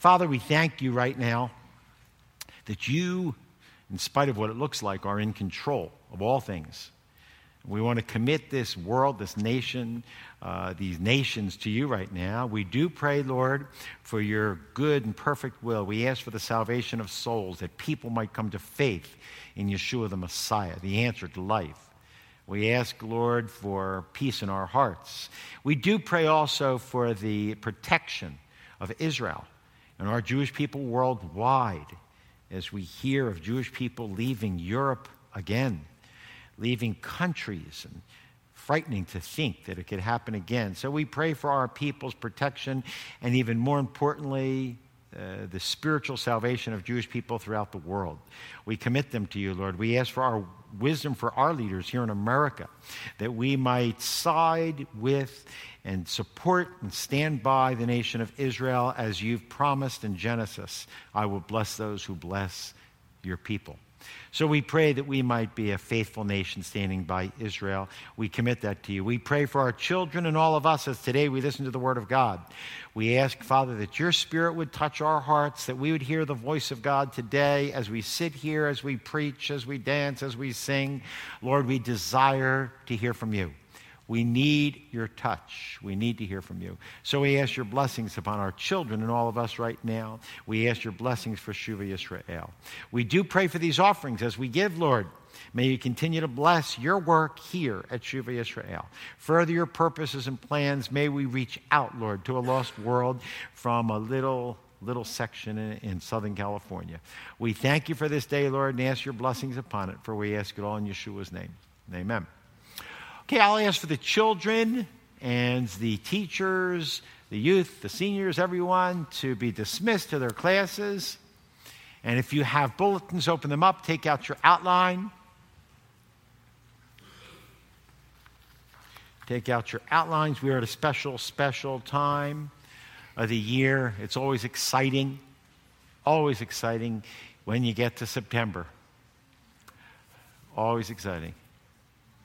Father, we thank you right now that you, in spite of what it looks like, are in control of all things. We want to commit this world, this nation, uh, these nations to you right now. We do pray, Lord, for your good and perfect will. We ask for the salvation of souls, that people might come to faith in Yeshua the Messiah, the answer to life. We ask, Lord, for peace in our hearts. We do pray also for the protection of Israel and our Jewish people worldwide as we hear of Jewish people leaving Europe again leaving countries and frightening to think that it could happen again. So we pray for our people's protection and even more importantly, uh, the spiritual salvation of Jewish people throughout the world. We commit them to you, Lord. We ask for our wisdom for our leaders here in America, that we might side with and support and stand by the nation of Israel as you've promised in Genesis. I will bless those who bless your people. So we pray that we might be a faithful nation standing by Israel. We commit that to you. We pray for our children and all of us as today we listen to the Word of God. We ask, Father, that your Spirit would touch our hearts, that we would hear the voice of God today as we sit here, as we preach, as we dance, as we sing. Lord, we desire to hear from you. We need your touch. We need to hear from you. So we ask your blessings upon our children and all of us right now. We ask your blessings for Shuva Yisrael. We do pray for these offerings as we give, Lord. May you continue to bless your work here at Shuva Yisrael. Further your purposes and plans. May we reach out, Lord, to a lost world from a little little section in, in, Southern California. We thank you for this day, Lord, and ask your blessings upon it, for we ask it all in Yeshua's name. Amen. Okay, I'll ask for the children and the teachers, the youth, the seniors, everyone to be dismissed to their classes. And if you have bulletins, open them up, take out your outline. Take out your outlines. We are at a special, special time of the year. It's always exciting, always exciting when you get to September. Always exciting.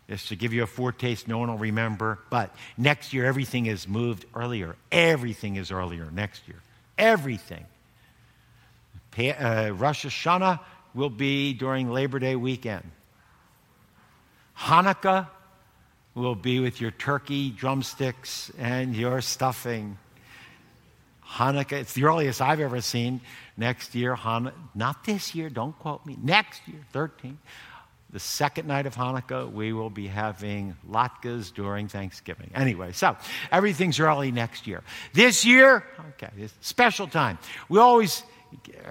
Just to give you a foretaste, no one will remember. But next year, everything is moved earlier. Everything is earlier next year. Everything. Uh, Rosh Hashanah will be during Labor Day weekend. Hanukkah will be with your turkey drumsticks and your stuffing. Hanukkah, it's the earliest I've ever seen. Next year, Han- not this year, don't quote me. Next year, 13 the second night of Hanukkah, we will be having latkes during Thanksgiving. Anyway, so everything's early next year. This year, okay, special time. We always,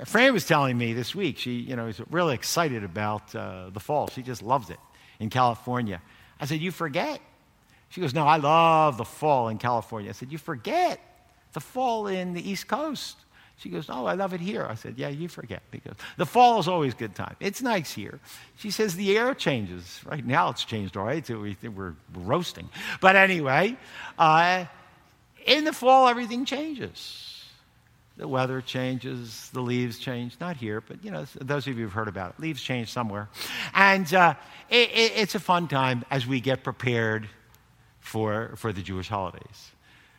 Fran was telling me this week, she, you know, is really excited about uh, the fall. She just loves it in California. I said, You forget. She goes, No, I love the fall in California. I said, You forget the fall in the East Coast. She goes, Oh, I love it here. I said, Yeah, you forget because the fall is always a good time. It's nice here. She says the air changes. Right now it's changed all right. So we, think we're roasting. But anyway, uh, in the fall, everything changes. The weather changes, the leaves change. Not here, but you know, those of you who've heard about it, leaves change somewhere. And uh, it, it, it's a fun time as we get prepared for, for the Jewish holidays.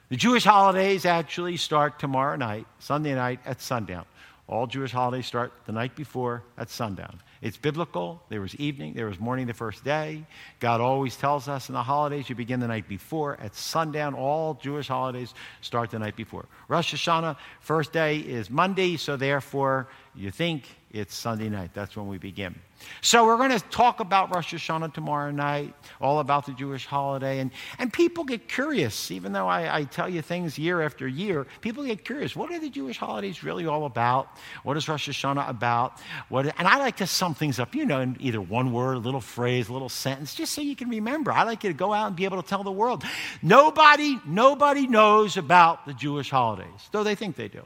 The Jewish holidays actually start tomorrow night, Sunday night at sundown. All Jewish holidays start the night before at sundown. It's biblical. There was evening, there was morning the first day. God always tells us in the holidays you begin the night before. At sundown, all Jewish holidays start the night before. Rosh Hashanah, first day is Monday, so therefore you think it's Sunday night. That's when we begin. So we're going to talk about Rosh Hashanah tomorrow night, all about the Jewish holiday. And, and people get curious, even though I, I tell you things year after year, people get curious. What are the Jewish holidays really all about? What is Rosh Hashanah about? What, and I like to sum things up, you know, in either one word, a little phrase, a little sentence, just so you can remember. I like you to go out and be able to tell the world. Nobody, nobody knows about the Jewish holidays, though they think they do.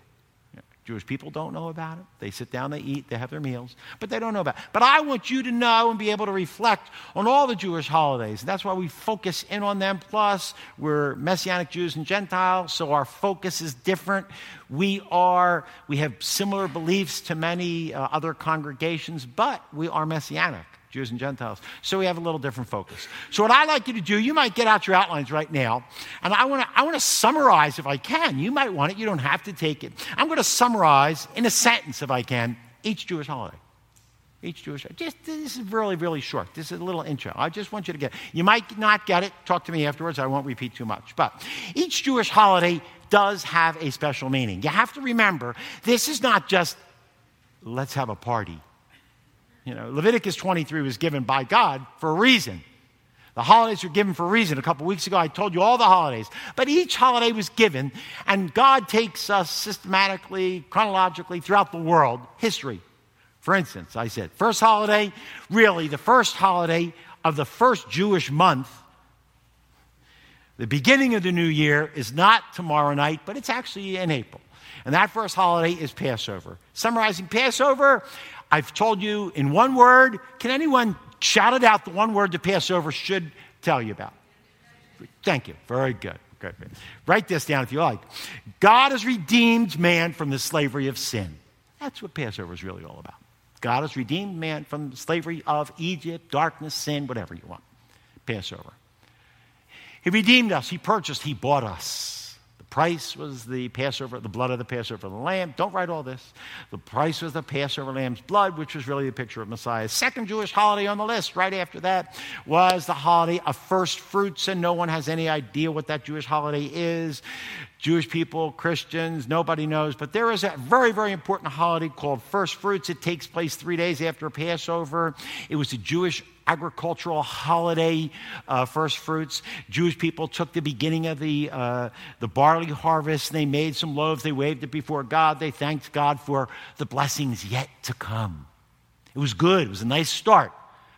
Jewish people don't know about it. They sit down, they eat, they have their meals, but they don't know about it. But I want you to know and be able to reflect on all the Jewish holidays. That's why we focus in on them. Plus, we're Messianic Jews and Gentiles, so our focus is different. We are, we have similar beliefs to many uh, other congregations, but we are Messianic. Jews and Gentiles. So we have a little different focus. So what I like you to do, you might get out your outlines right now, and I want to I want to summarize if I can. You might want it. You don't have to take it. I'm going to summarize in a sentence if I can each Jewish holiday. Each Jewish just this is really really short. This is a little intro. I just want you to get. You might not get it. Talk to me afterwards. I won't repeat too much. But each Jewish holiday does have a special meaning. You have to remember this is not just let's have a party. You know, Leviticus 23 was given by God for a reason. The holidays were given for a reason. A couple weeks ago, I told you all the holidays. But each holiday was given, and God takes us systematically, chronologically throughout the world, history. For instance, I said, first holiday, really, the first holiday of the first Jewish month, the beginning of the new year, is not tomorrow night, but it's actually in April. And that first holiday is Passover. Summarizing Passover, I've told you in one word. Can anyone shout it out the one word the Passover should tell you about? Thank you. Very good. Good. Write this down if you like. God has redeemed man from the slavery of sin. That's what Passover is really all about. God has redeemed man from the slavery of Egypt, darkness, sin, whatever you want. Passover. He redeemed us. He purchased. He bought us price was the Passover, the blood of the Passover lamb. Don't write all this. The price was the Passover lamb's blood, which was really a picture of Messiah. Second Jewish holiday on the list, right after that, was the holiday of first fruits, and no one has any idea what that Jewish holiday is. Jewish people, Christians, nobody knows. But there is a very, very important holiday called First Fruits. It takes place three days after Passover. It was a Jewish agricultural holiday, uh, first fruits. Jewish people took the beginning of the, uh, the barley harvest. They made some loaves. They waved it before God. They thanked God for the blessings yet to come. It was good. It was a nice start.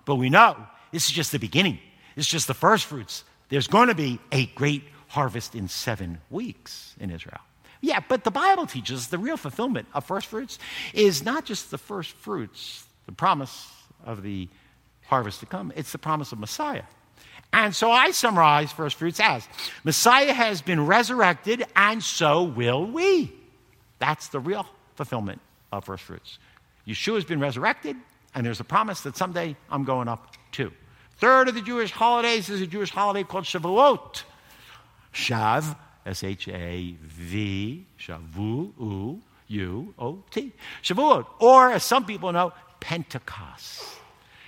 But we know this is just the beginning. It's just the first fruits. There's going to be a great harvest in seven weeks in Israel. Yeah, but the Bible teaches the real fulfillment of first fruits is not just the first fruits, the promise of the harvest to come. It's the promise of Messiah. And so I summarize first fruits as Messiah has been resurrected, and so will we. That's the real fulfillment of first fruits. Yeshua has been resurrected, and there's a promise that someday I'm going up too. Third of the Jewish holidays is a Jewish holiday called Shavuot. Shav, S H A V, Shavu, U, U, O, T. Shavuot, or as some people know, Pentecost.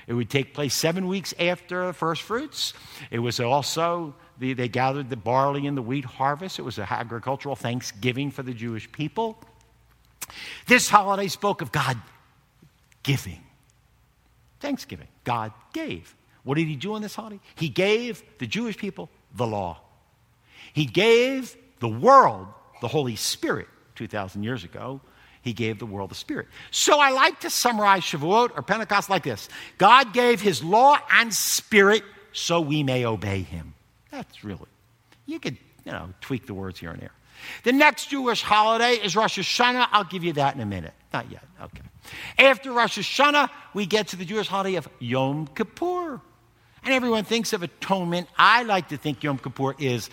It would take place seven weeks after the first fruits. It was also, the, they gathered the barley and the wheat harvest. It was an agricultural thanksgiving for the Jewish people. This holiday spoke of God giving. Thanksgiving. God gave. What did he do on this holiday? He gave the Jewish people the law. He gave the world the Holy Spirit 2,000 years ago he gave the world the Spirit. So I like to summarize Shavuot or Pentecost like this God gave his law and Spirit so we may obey him. That's really, you could, you know, tweak the words here and there. The next Jewish holiday is Rosh Hashanah. I'll give you that in a minute. Not yet. Okay. After Rosh Hashanah, we get to the Jewish holiday of Yom Kippur. And everyone thinks of atonement. I like to think Yom Kippur is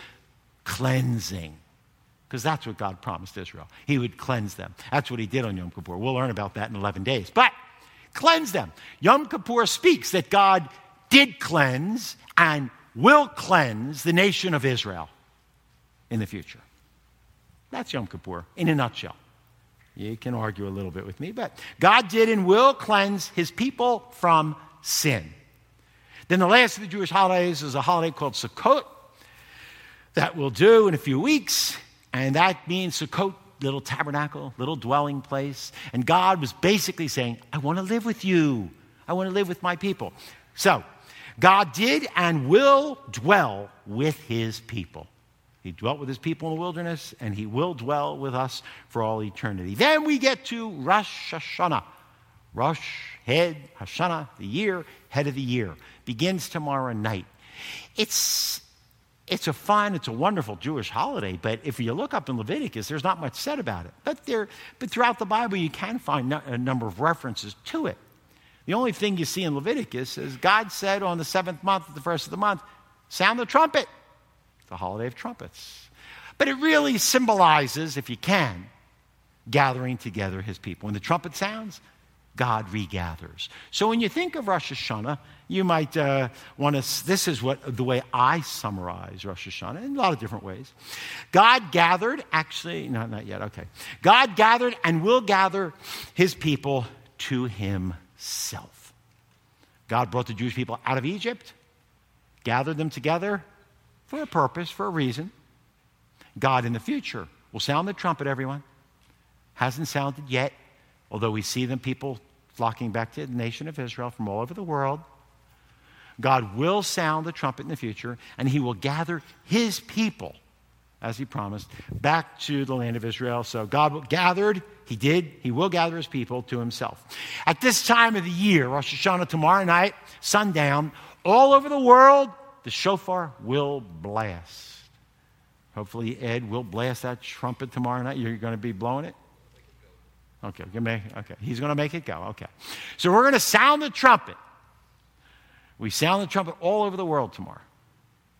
cleansing because that's what God promised Israel. He would cleanse them. That's what he did on Yom Kippur. We'll learn about that in 11 days. But cleanse them. Yom Kippur speaks that God did cleanse and will cleanse the nation of Israel in the future. That's Yom Kippur in a nutshell. You can argue a little bit with me, but God did and will cleanse his people from sin. Then the last of the Jewish holidays is a holiday called Sukkot that we'll do in a few weeks. And that means Sukkot, little tabernacle, little dwelling place. And God was basically saying, I want to live with you. I want to live with my people. So, God did and will dwell with his people. He dwelt with his people in the wilderness, and he will dwell with us for all eternity. Then we get to Rosh Hashanah. Rosh, head, Hashanah, the year, head of the year. Begins tomorrow night. It's it's a fun, it's a wonderful Jewish holiday, but if you look up in Leviticus, there's not much said about it. But, there, but throughout the Bible, you can find a number of references to it. The only thing you see in Leviticus is God said on the seventh month, the first of the month, sound the trumpet, It's the holiday of trumpets. But it really symbolizes, if you can, gathering together his people. When the trumpet sounds, God regathers. So when you think of Rosh Hashanah, you might uh, want to, this is what the way I summarize Rosh Hashanah in a lot of different ways. God gathered, actually, no, not yet, okay. God gathered and will gather his people to himself. God brought the Jewish people out of Egypt, gathered them together for a purpose, for a reason. God in the future will sound the trumpet, everyone. Hasn't sounded yet, although we see them people flocking back to the nation of Israel from all over the world. God will sound the trumpet in the future, and he will gather his people, as he promised, back to the land of Israel. So God gathered, he did, he will gather his people to himself. At this time of the year, Rosh Hashanah tomorrow night, sundown, all over the world, the shofar will blast. Hopefully, Ed will blast that trumpet tomorrow night. You're going to be blowing it? Okay, okay. He's going to make it go. Okay. So we're going to sound the trumpet. We sound the trumpet all over the world tomorrow.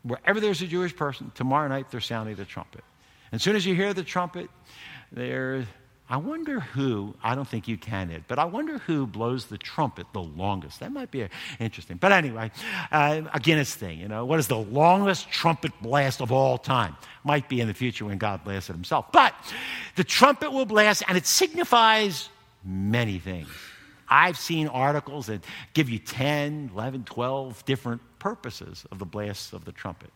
Wherever there's a Jewish person, tomorrow night they're sounding the trumpet. As soon as you hear the trumpet, there I wonder who, I don't think you can it, but I wonder who blows the trumpet the longest. That might be interesting. But anyway, uh, a Guinness thing, you know, what is the longest trumpet blast of all time? Might be in the future when God blasts it himself. But the trumpet will blast, and it signifies many things. I've seen articles that give you 10, 11, 12 different purposes of the blast of the trumpet.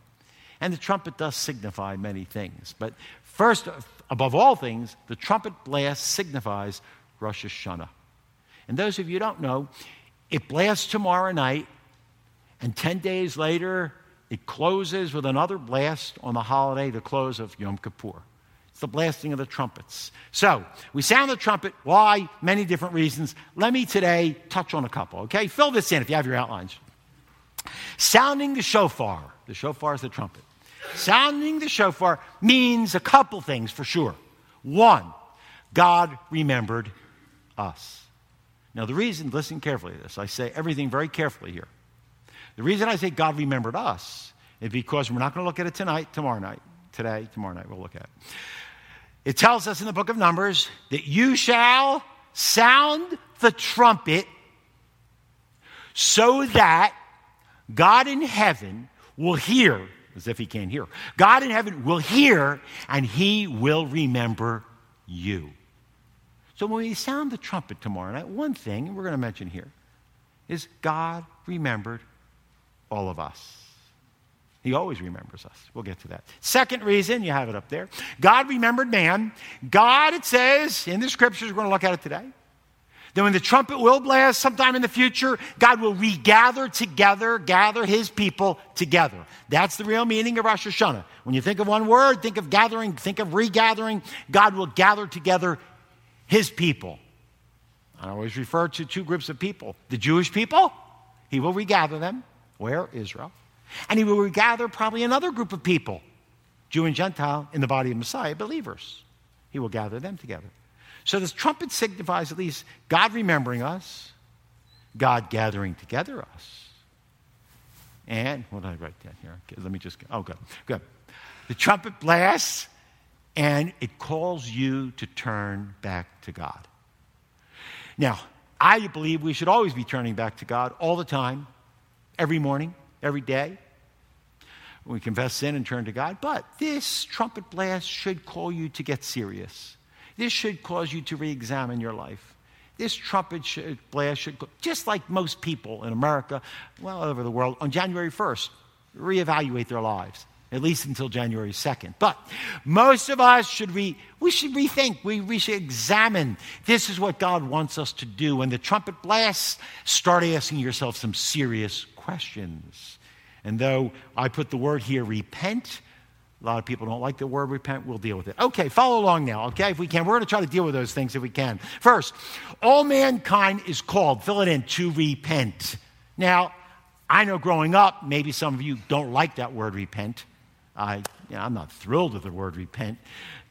And the trumpet does signify many things. But first, above all things, the trumpet blast signifies Rosh Hashanah. And those of you who don't know, it blasts tomorrow night, and 10 days later, it closes with another blast on the holiday, the close of Yom Kippur. It's the blasting of the trumpets. So, we sound the trumpet. Why? Many different reasons. Let me today touch on a couple, okay? Fill this in if you have your outlines. Sounding the shofar. The shofar is the trumpet. Sounding the shofar means a couple things for sure. One, God remembered us. Now, the reason, listen carefully to this, I say everything very carefully here. The reason I say God remembered us is because we're not going to look at it tonight, tomorrow night. Today, tomorrow night, we'll look at it. It tells us in the book of Numbers that you shall sound the trumpet so that God in heaven will hear as if he can't hear. God in heaven will hear and he will remember you. So when we sound the trumpet tomorrow night, one thing we're going to mention here is God remembered all of us. He always remembers us. We'll get to that. Second reason, you have it up there. God remembered man. God, it says in the scriptures, we're going to look at it today. Then, when the trumpet will blast sometime in the future, God will regather together, gather his people together. That's the real meaning of Rosh Hashanah. When you think of one word, think of gathering, think of regathering. God will gather together his people. I always refer to two groups of people the Jewish people, he will regather them. Where? Israel. And he will regather probably another group of people, Jew and Gentile, in the body of Messiah, believers. He will gather them together. So this trumpet signifies at least God remembering us, God gathering together us. And what did I write down here? Okay, let me just, oh, good, good. The trumpet blasts and it calls you to turn back to God. Now, I believe we should always be turning back to God all the time, every morning, every day. We confess sin and turn to God. But this trumpet blast should call you to get serious. This should cause you to re examine your life. This trumpet should, blast should, just like most people in America, well, all over the world, on January 1st, reevaluate their lives, at least until January 2nd. But most of us should re, we should rethink, we, we should examine. This is what God wants us to do. When the trumpet blasts, start asking yourself some serious questions. And though I put the word here, repent, a lot of people don't like the word repent. We'll deal with it. Okay, follow along now, okay, if we can. We're going to try to deal with those things if we can. First, all mankind is called, fill it in, to repent. Now, I know growing up, maybe some of you don't like that word repent. I, you know, I'm not thrilled with the word repent.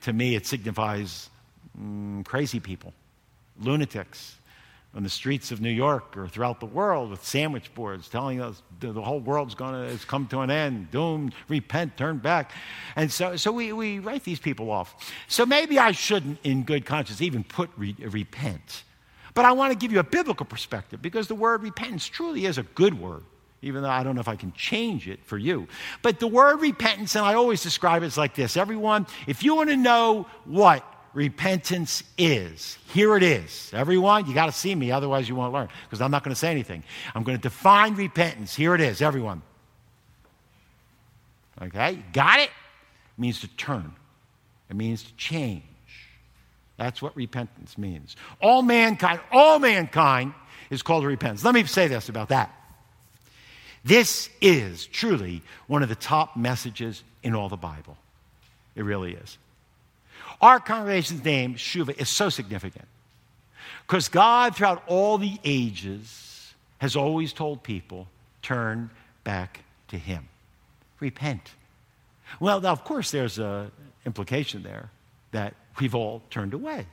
To me, it signifies mm, crazy people, lunatics, on the streets of New York or throughout the world with sandwich boards telling us the whole world's going to it's come to an end, doomed, repent, turn back. And so, so we, we write these people off. So maybe I shouldn't, in good conscience, even put re- repent. But I want to give you a biblical perspective because the word repentance truly is a good word, even though I don't know if I can change it for you. But the word repentance, and I always describe it as like this everyone, if you want to know what repentance is, here it is. Everyone, you got to see me, otherwise you won't learn because I'm not going to say anything. I'm going to define repentance. Here it is, everyone. Okay, got it? It means to turn, it means to change. That's what repentance means. All mankind, all mankind is called to repentance. Let me say this about that. This is truly one of the top messages in all the Bible. It really is. Our congregation's name, Shuva, is so significant because God, throughout all the ages, has always told people turn back to Him, repent. Well, now, of course, there's an implication there that we've all turned away.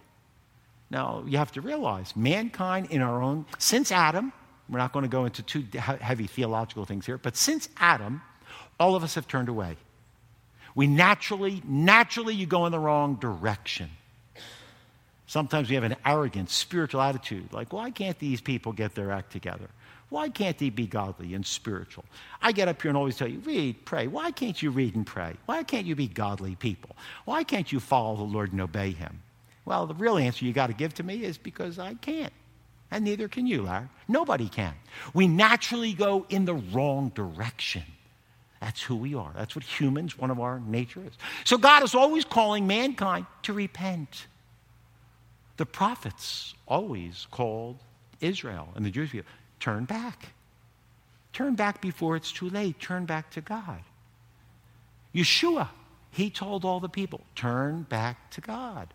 Now, you have to realize mankind in our own, since Adam, we're not going to go into too heavy theological things here, but since Adam, all of us have turned away. We naturally, naturally, you go in the wrong direction. Sometimes we have an arrogant spiritual attitude, like, why can't these people get their act together? Why can't they be godly and spiritual? I get up here and always tell you, read, pray. Why can't you read and pray? Why can't you be godly people? Why can't you follow the Lord and obey Him? Well, the real answer you got to give to me is because I can't. And neither can you, Larry. Nobody can. We naturally go in the wrong direction. That's who we are. That's what humans, one of our nature is. So God is always calling mankind to repent. The prophets always called Israel and the Jewish people turn back. Turn back before it's too late. Turn back to God. Yeshua, he told all the people, turn back to God.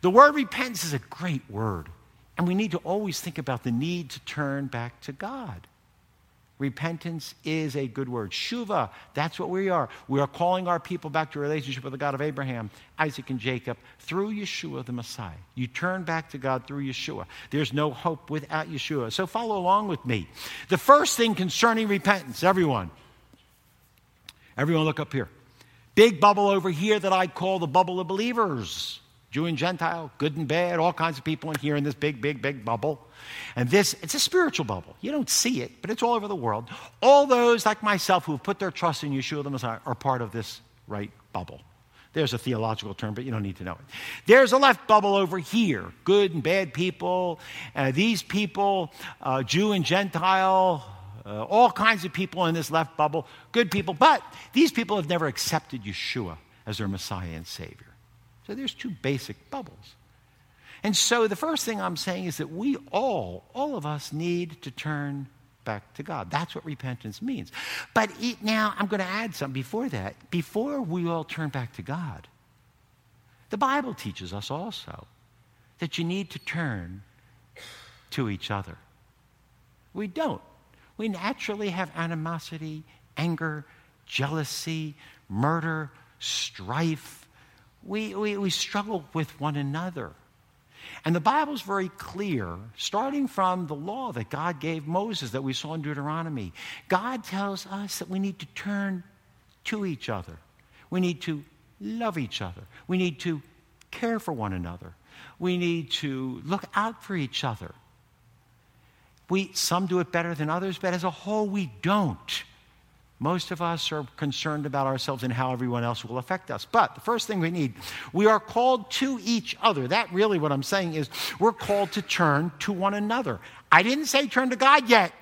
The word repentance is a great word, and we need to always think about the need to turn back to God. Repentance is a good word. Shuva, that's what we are. We are calling our people back to a relationship with the God of Abraham, Isaac, and Jacob through Yeshua the Messiah. You turn back to God through Yeshua. There's no hope without Yeshua. So follow along with me. The first thing concerning repentance, everyone, everyone look up here. Big bubble over here that I call the bubble of believers. Jew and Gentile, good and bad, all kinds of people in here in this big, big, big bubble. And this, it's a spiritual bubble. You don't see it, but it's all over the world. All those, like myself, who have put their trust in Yeshua the Messiah are part of this right bubble. There's a theological term, but you don't need to know it. There's a left bubble over here good and bad people. Uh, these people, uh, Jew and Gentile, uh, all kinds of people in this left bubble, good people. But these people have never accepted Yeshua as their Messiah and Savior. So there's two basic bubbles. And so the first thing I'm saying is that we all, all of us, need to turn back to God. That's what repentance means. But now I'm going to add something before that. Before we all turn back to God, the Bible teaches us also that you need to turn to each other. We don't. We naturally have animosity, anger, jealousy, murder, strife. We, we, we struggle with one another. And the Bible's very clear, starting from the law that God gave Moses that we saw in Deuteronomy. God tells us that we need to turn to each other. We need to love each other. We need to care for one another. We need to look out for each other. We, some do it better than others, but as a whole, we don't. Most of us are concerned about ourselves and how everyone else will affect us. But the first thing we need, we are called to each other. That really what I'm saying is we're called to turn to one another. I didn't say turn to God yet.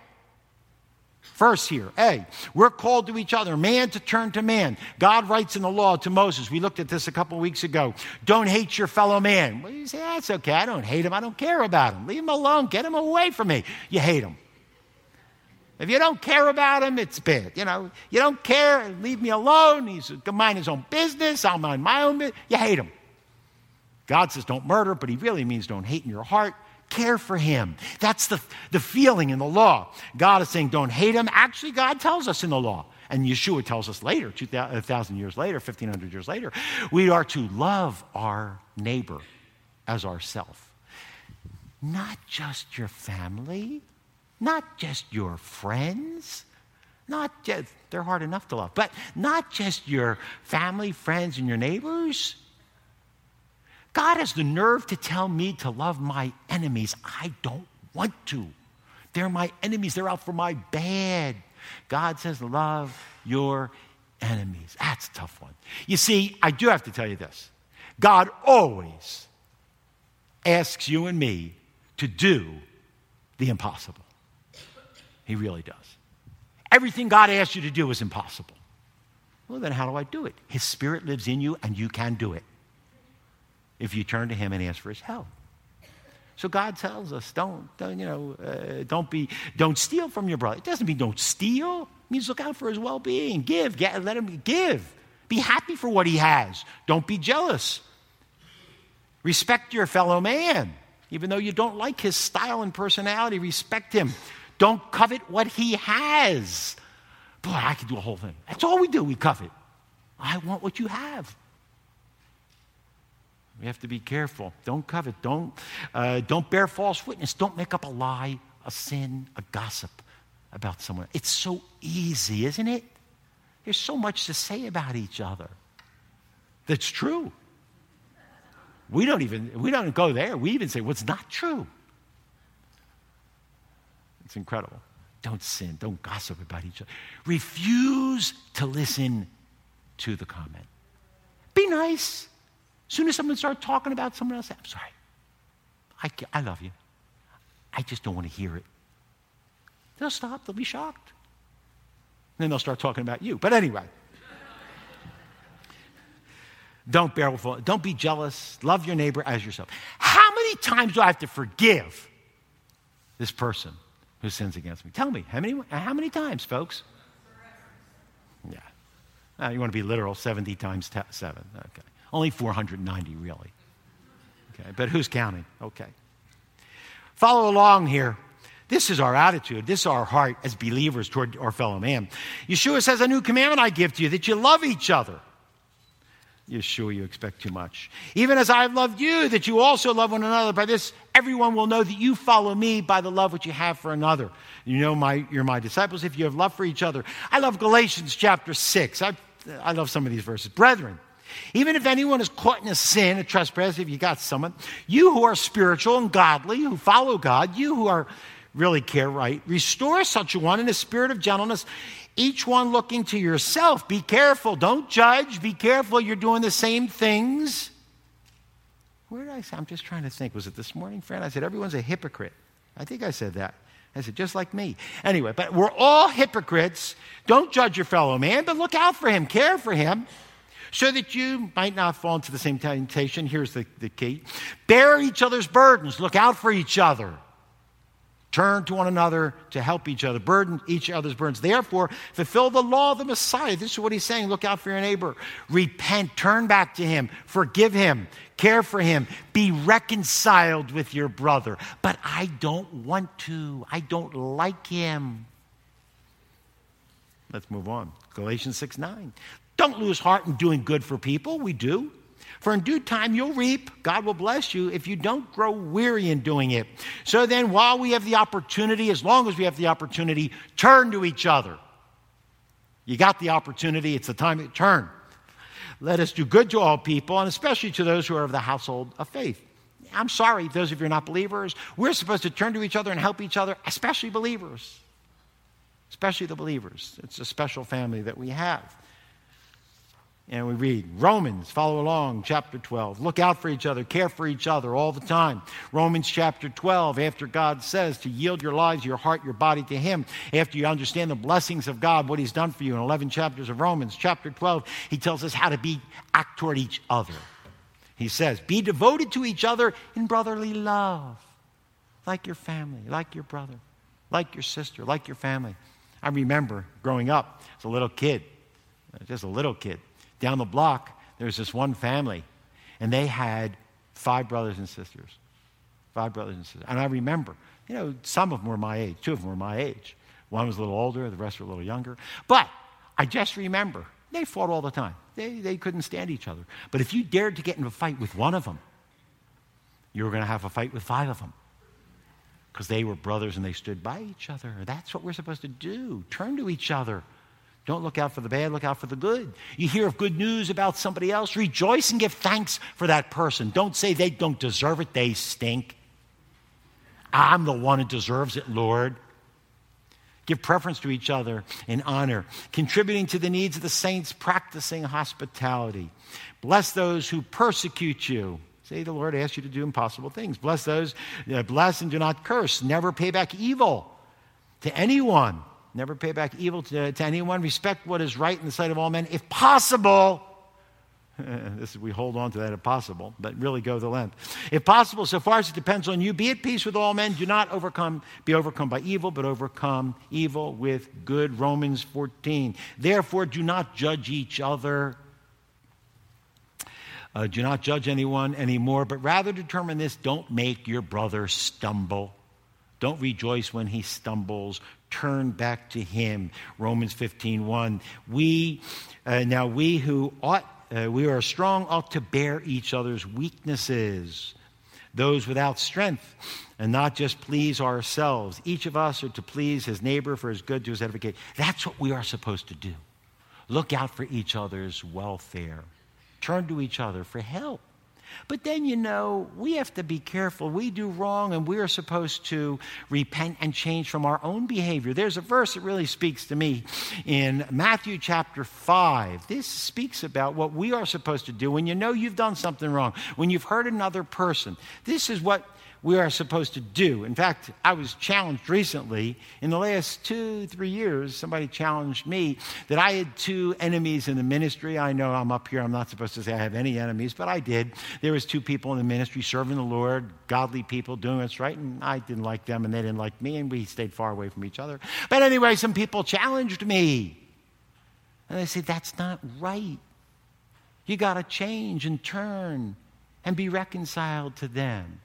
First, here, A, we're called to each other, man to turn to man. God writes in the law to Moses, we looked at this a couple weeks ago, don't hate your fellow man. Well, you say, that's okay, I don't hate him, I don't care about him. Leave him alone, get him away from me. You hate him. If you don't care about him, it's bad. You know, you don't care, leave me alone. He's mind his own business. I'll mind my own business. You hate him. God says don't murder, but he really means don't hate in your heart. Care for him. That's the, the feeling in the law. God is saying don't hate him. Actually, God tells us in the law. And Yeshua tells us later, 2,000 years later, 1,500 years later, we are to love our neighbor as ourself. Not just your family, not just your friends, not just, they're hard enough to love, but not just your family, friends, and your neighbors. God has the nerve to tell me to love my enemies. I don't want to. They're my enemies, they're out for my bad. God says, love your enemies. That's a tough one. You see, I do have to tell you this God always asks you and me to do the impossible. He really does. Everything God asks you to do is impossible. Well, then how do I do it? His Spirit lives in you, and you can do it if you turn to Him and ask for His help. So God tells us, don't, don't you know, uh, don't be, don't steal from your brother. It doesn't mean don't steal. It means look out for his well-being. Give, get, let him give. Be happy for what he has. Don't be jealous. Respect your fellow man, even though you don't like his style and personality. Respect him. Don't covet what he has. Boy, I could do a whole thing. That's all we do. We covet. I want what you have. We have to be careful. Don't covet. Don't, uh, don't bear false witness. Don't make up a lie, a sin, a gossip about someone. It's so easy, isn't it? There's so much to say about each other. That's true. We don't even we don't go there. We even say what's not true. It's incredible. Don't sin. Don't gossip about each other. Refuse to listen to the comment. Be nice. As soon as someone starts talking about someone else, I'm sorry. I, I love you. I just don't want to hear it. They'll stop. They'll be shocked. And then they'll start talking about you. But anyway. Don't bear with, don't be jealous. Love your neighbor as yourself. How many times do I have to forgive this person who sins against me? Tell me, how many, how many times, folks? Yeah. Uh, you want to be literal, 70 times t- 7. Okay. Only 490, really. Okay, but who's counting? Okay. Follow along here. This is our attitude. This is our heart as believers toward our fellow man. Yeshua says, A new commandment I give to you, that you love each other. Yeshua, you expect too much. Even as I've loved you, that you also love one another. By this, everyone will know that you follow me by the love which you have for another. You know my, you're my disciples if you have love for each other. I love Galatians chapter 6. I, I love some of these verses. Brethren, even if anyone is caught in a sin, a trespass, if you got someone, you who are spiritual and godly, who follow God, you who are really care right, restore such a one in a spirit of gentleness, each one looking to yourself. Be careful. Don't judge. Be careful. You're doing the same things. Where did I say? I'm just trying to think. Was it this morning, friend? I said, everyone's a hypocrite. I think I said that. I said, just like me. Anyway, but we're all hypocrites. Don't judge your fellow man, but look out for him, care for him so that you might not fall into the same temptation. Here's the, the key bear each other's burdens, look out for each other. Turn to one another to help each other, burden each other's burdens. Therefore, fulfill the law of the Messiah. This is what he's saying. Look out for your neighbor. Repent, turn back to him, forgive him, care for him, be reconciled with your brother. But I don't want to, I don't like him. Let's move on. Galatians 6 9. Don't lose heart in doing good for people. We do. For in due time you'll reap. God will bless you if you don't grow weary in doing it. So then, while we have the opportunity, as long as we have the opportunity, turn to each other. You got the opportunity, it's the time to turn. Let us do good to all people, and especially to those who are of the household of faith. I'm sorry, those of you who are not believers. We're supposed to turn to each other and help each other, especially believers. Especially the believers. It's a special family that we have. And we read Romans, follow along, chapter 12. Look out for each other, care for each other all the time. Romans chapter 12, after God says to yield your lives, your heart, your body to Him, after you understand the blessings of God, what He's done for you in 11 chapters of Romans, chapter 12, He tells us how to be, act toward each other. He says, Be devoted to each other in brotherly love, like your family, like your brother, like your sister, like your family. I remember growing up as a little kid, just a little kid down the block, there was this one family, and they had five brothers and sisters. Five brothers and sisters. And I remember, you know, some of them were my age, two of them were my age. One was a little older, the rest were a little younger. But I just remember they fought all the time. They, they couldn't stand each other. But if you dared to get into a fight with one of them, you were going to have a fight with five of them because they were brothers and they stood by each other. That's what we're supposed to do. Turn to each other Don't look out for the bad, look out for the good. You hear of good news about somebody else, rejoice and give thanks for that person. Don't say they don't deserve it, they stink. I'm the one who deserves it, Lord. Give preference to each other in honor, contributing to the needs of the saints, practicing hospitality. Bless those who persecute you. Say the Lord asks you to do impossible things. Bless those, uh, bless and do not curse. Never pay back evil to anyone Never pay back evil to, to anyone. Respect what is right in the sight of all men, if possible. this we hold on to that if possible, but really go the length. If possible, so far as it depends on you, be at peace with all men. Do not overcome, be overcome by evil, but overcome evil with good. Romans 14. Therefore, do not judge each other. Uh, do not judge anyone anymore, but rather determine this don't make your brother stumble. Don't rejoice when he stumbles turn back to him. Romans 15 1. We, uh, now we who ought, uh, we are strong, ought to bear each other's weaknesses, those without strength, and not just please ourselves. Each of us are to please his neighbor for his good to his edification. That's what we are supposed to do. Look out for each other's welfare. Turn to each other for help. But then, you know, we have to be careful. We do wrong, and we are supposed to repent and change from our own behavior. There's a verse that really speaks to me in Matthew chapter 5. This speaks about what we are supposed to do when you know you've done something wrong, when you've hurt another person. This is what we are supposed to do. In fact, I was challenged recently. In the last two, three years, somebody challenged me that I had two enemies in the ministry. I know I'm up here, I'm not supposed to say I have any enemies, but I did. There was two people in the ministry serving the Lord, godly people doing what's right, and I didn't like them and they didn't like me, and we stayed far away from each other. But anyway, some people challenged me. And they said, That's not right. You got to change and turn and be reconciled to them.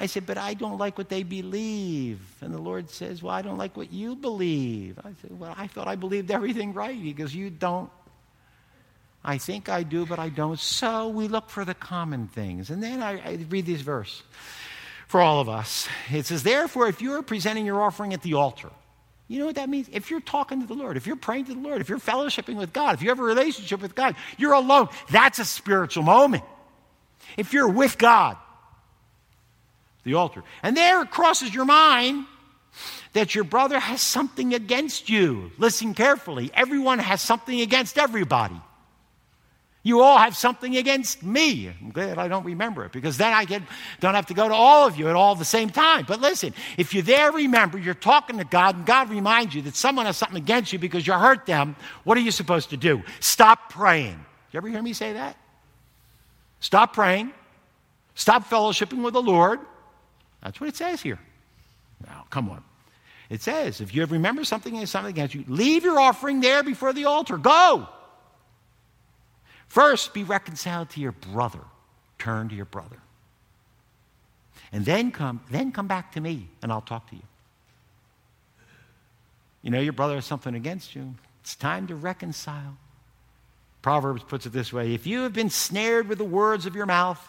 I said, But I don't like what they believe. And the Lord says, Well, I don't like what you believe. I said, Well, I thought I believed everything right. He goes, You don't. I think I do, but I don't. So we look for the common things. And then I, I read this verse for all of us. It says, Therefore, if you are presenting your offering at the altar, you know what that means? If you're talking to the Lord, if you're praying to the Lord, if you're fellowshipping with God, if you have a relationship with God, you're alone. That's a spiritual moment. If you're with God, the altar. And there it crosses your mind that your brother has something against you. Listen carefully. Everyone has something against everybody. You all have something against me. I'm glad I don't remember it because then I get, don't have to go to all of you at all the same time. But listen, if you're there, remember, you're talking to God and God reminds you that someone has something against you because you hurt them. What are you supposed to do? Stop praying. You ever hear me say that? Stop praying. Stop fellowshipping with the Lord. That's what it says here. Now, come on. It says, if you remember something and something against you, leave your offering there before the altar. Go. First, be reconciled to your brother. Turn to your brother. And then come, then come back to me and I'll talk to you. You know, your brother has something against you. It's time to reconcile. Proverbs puts it this way if you have been snared with the words of your mouth,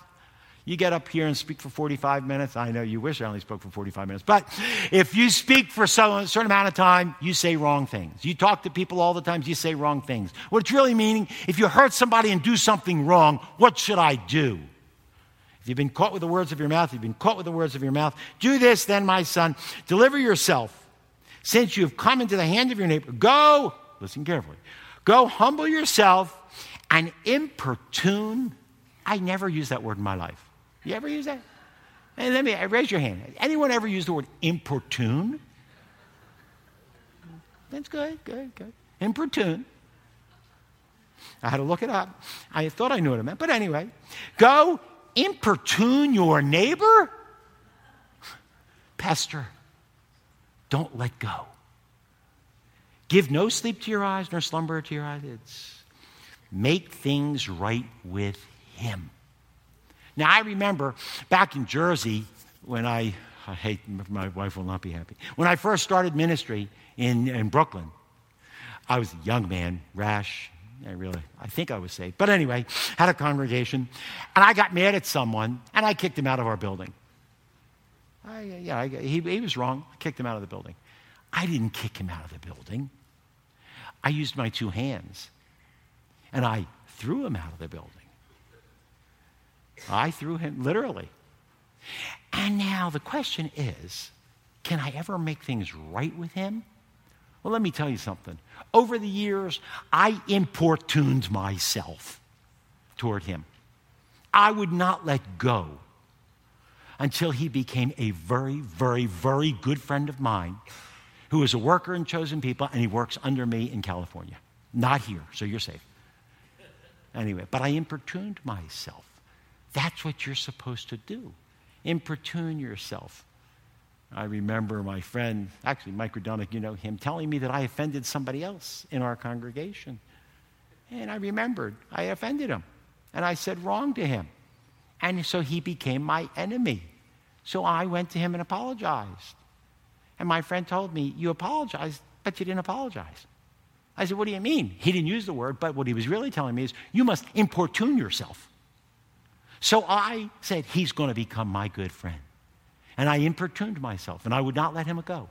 you get up here and speak for 45 minutes. I know you wish I only spoke for 45 minutes. But if you speak for so, a certain amount of time, you say wrong things. You talk to people all the time, you say wrong things. What it's really meaning, if you hurt somebody and do something wrong, what should I do? If you've been caught with the words of your mouth, you've been caught with the words of your mouth. Do this then, my son. Deliver yourself. Since you have come into the hand of your neighbor, go, listen carefully, go humble yourself and importune. I never use that word in my life. You ever use that? And let me raise your hand. Anyone ever use the word importune? That's good, good, good. Importune. I had to look it up. I thought I knew what it meant, but anyway, go importune your neighbor. Pester. Don't let go. Give no sleep to your eyes, nor slumber to your eyelids. Make things right with him. Now, I remember back in Jersey when I, I hate, my wife will not be happy. When I first started ministry in, in Brooklyn, I was a young man, rash. I really, I think I was saved. But anyway, had a congregation, and I got mad at someone, and I kicked him out of our building. I, yeah, I, he, he was wrong. I kicked him out of the building. I didn't kick him out of the building. I used my two hands and I threw him out of the building. I threw him literally. And now the question is can I ever make things right with him? Well, let me tell you something. Over the years, I importuned myself toward him. I would not let go until he became a very, very, very good friend of mine who is a worker in Chosen People and he works under me in California. Not here, so you're safe. Anyway, but I importuned myself. That's what you're supposed to do. Importune yourself. I remember my friend, actually Mike Rodonick, you know him, telling me that I offended somebody else in our congregation. And I remembered I offended him. And I said wrong to him. And so he became my enemy. So I went to him and apologized. And my friend told me, You apologized, but you didn't apologize. I said, What do you mean? He didn't use the word, but what he was really telling me is, You must importune yourself. So I said, He's going to become my good friend. And I importuned myself, and I would not let him go.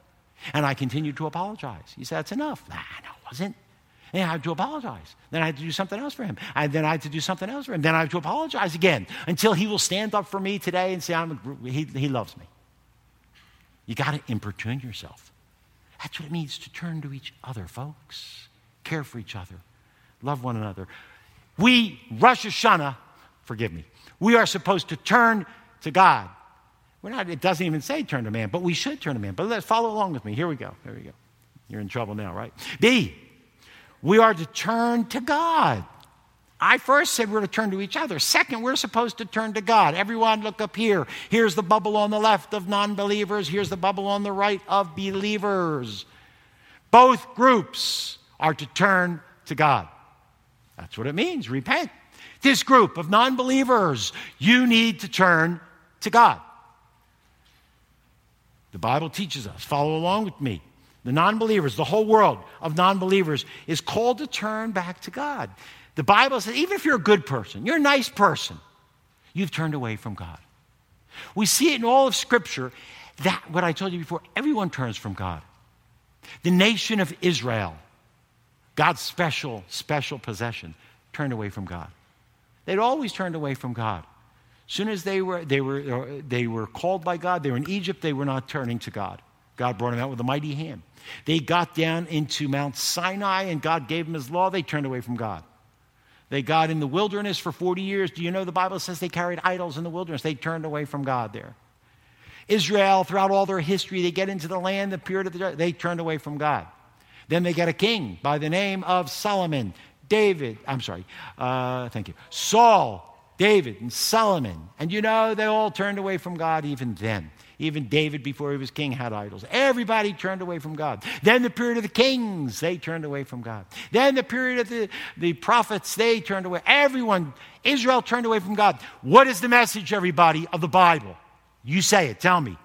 And I continued to apologize. He said, That's enough. Nah, no, it wasn't. And I had to apologize. Then I had to do something else for him. And then I had to do something else for him. Then I had to apologize again until he will stand up for me today and say, he, he loves me. You got to importune yourself. That's what it means to turn to each other, folks. Care for each other. Love one another. We, Rosh Hashanah, forgive me, we are supposed to turn to God. We're not, it doesn't even say turn to man, but we should turn to man. But let's follow along with me. Here we go. Here we go. You're in trouble now, right? B, we are to turn to God. I first said we're to turn to each other. Second, we're supposed to turn to God. Everyone, look up here. Here's the bubble on the left of non believers, here's the bubble on the right of believers. Both groups are to turn to God. That's what it means repent. This group of non believers, you need to turn to God. The Bible teaches us. Follow along with me. The non believers, the whole world of non believers, is called to turn back to God. The Bible says, even if you're a good person, you're a nice person, you've turned away from God. We see it in all of Scripture that, what I told you before, everyone turns from God. The nation of Israel, God's special, special possession, turned away from God. They'd always turned away from God. As soon as they were, they, were, uh, they were called by God, they were in Egypt, they were not turning to God. God brought them out with a mighty hand. They got down into Mount Sinai and God gave them his law. They turned away from God. They got in the wilderness for 40 years. Do you know the Bible says they carried idols in the wilderness? They turned away from God there. Israel, throughout all their history, they get into the land, the period of the they turned away from God. Then they get a king by the name of Solomon. David, I'm sorry, uh, thank you. Saul, David, and Solomon. And you know, they all turned away from God even then. Even David, before he was king, had idols. Everybody turned away from God. Then the period of the kings, they turned away from God. Then the period of the, the prophets, they turned away. Everyone, Israel turned away from God. What is the message, everybody, of the Bible? You say it, tell me.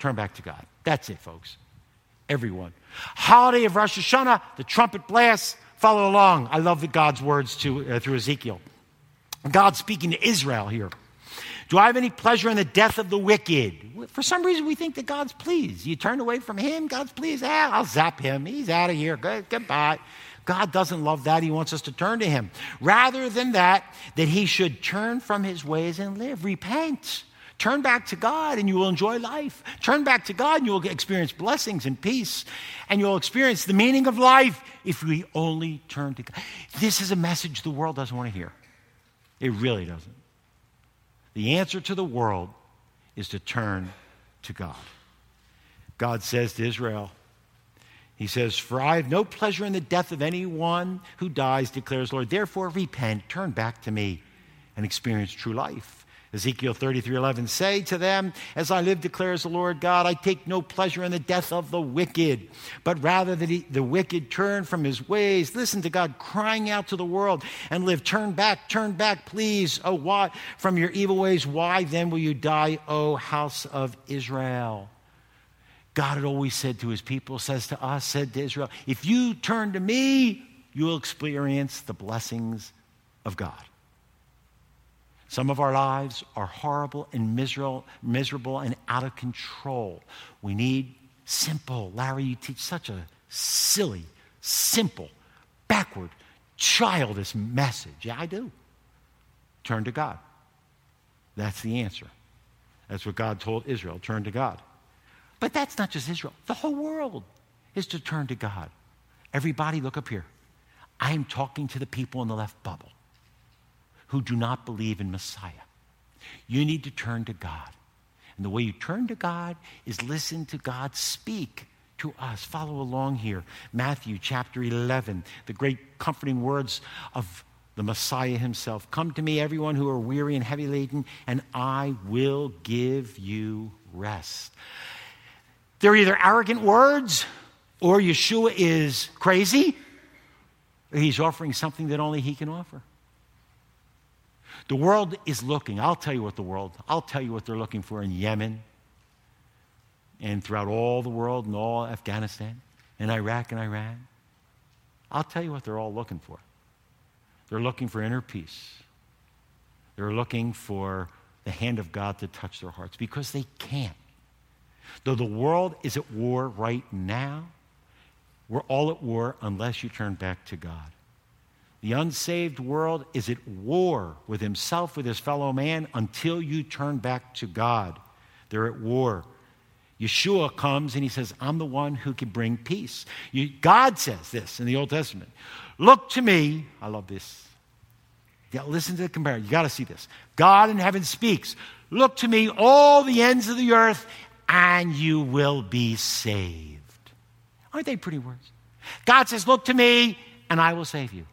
Turn back to God. That's it, folks. Everyone. Holiday of Rosh Hashanah, the trumpet blasts, Follow along. I love God's words to, uh, through Ezekiel. God speaking to Israel here. Do I have any pleasure in the death of the wicked? For some reason, we think that God's pleased. You turn away from Him, God's pleased. Ah, I'll zap Him. He's out of here. Good, goodbye. God doesn't love that. He wants us to turn to Him. Rather than that, that He should turn from His ways and live. Repent. Turn back to God and you will enjoy life. Turn back to God and you will experience blessings and peace. And you'll experience the meaning of life if we only turn to God. This is a message the world doesn't want to hear. It really doesn't. The answer to the world is to turn to God. God says to Israel, He says, For I have no pleasure in the death of anyone who dies, declares Lord. Therefore, repent, turn back to me, and experience true life. Ezekiel 33 11, say to them, As I live, declares the Lord God, I take no pleasure in the death of the wicked, but rather that he, the wicked turn from his ways. Listen to God crying out to the world and live. Turn back, turn back, please. Oh, why from your evil ways? Why then will you die, O house of Israel? God had always said to his people, says to us, said to Israel, if you turn to me, you'll experience the blessings of God. Some of our lives are horrible and miserable, miserable and out of control. We need simple. Larry, you teach such a silly, simple, backward, childish message. Yeah, I do. Turn to God. That's the answer. That's what God told Israel turn to God. But that's not just Israel, the whole world is to turn to God. Everybody, look up here. I am talking to the people in the left bubble who do not believe in Messiah. You need to turn to God. And the way you turn to God is listen to God speak to us. Follow along here. Matthew chapter 11, the great comforting words of the Messiah himself. Come to me, everyone who are weary and heavy laden, and I will give you rest. They're either arrogant words or Yeshua is crazy, he's offering something that only he can offer. The world is looking. I'll tell you what the world, I'll tell you what they're looking for in Yemen and throughout all the world and all Afghanistan and Iraq and Iran. I'll tell you what they're all looking for. They're looking for inner peace. They're looking for the hand of God to touch their hearts because they can't. Though the world is at war right now, we're all at war unless you turn back to God. The unsaved world is at war with himself, with his fellow man, until you turn back to God. They're at war. Yeshua comes and he says, I'm the one who can bring peace. You, God says this in the Old Testament Look to me. I love this. Yeah, listen to the comparison. You got to see this. God in heaven speaks. Look to me, all the ends of the earth, and you will be saved. Aren't they pretty words? God says, Look to me, and I will save you.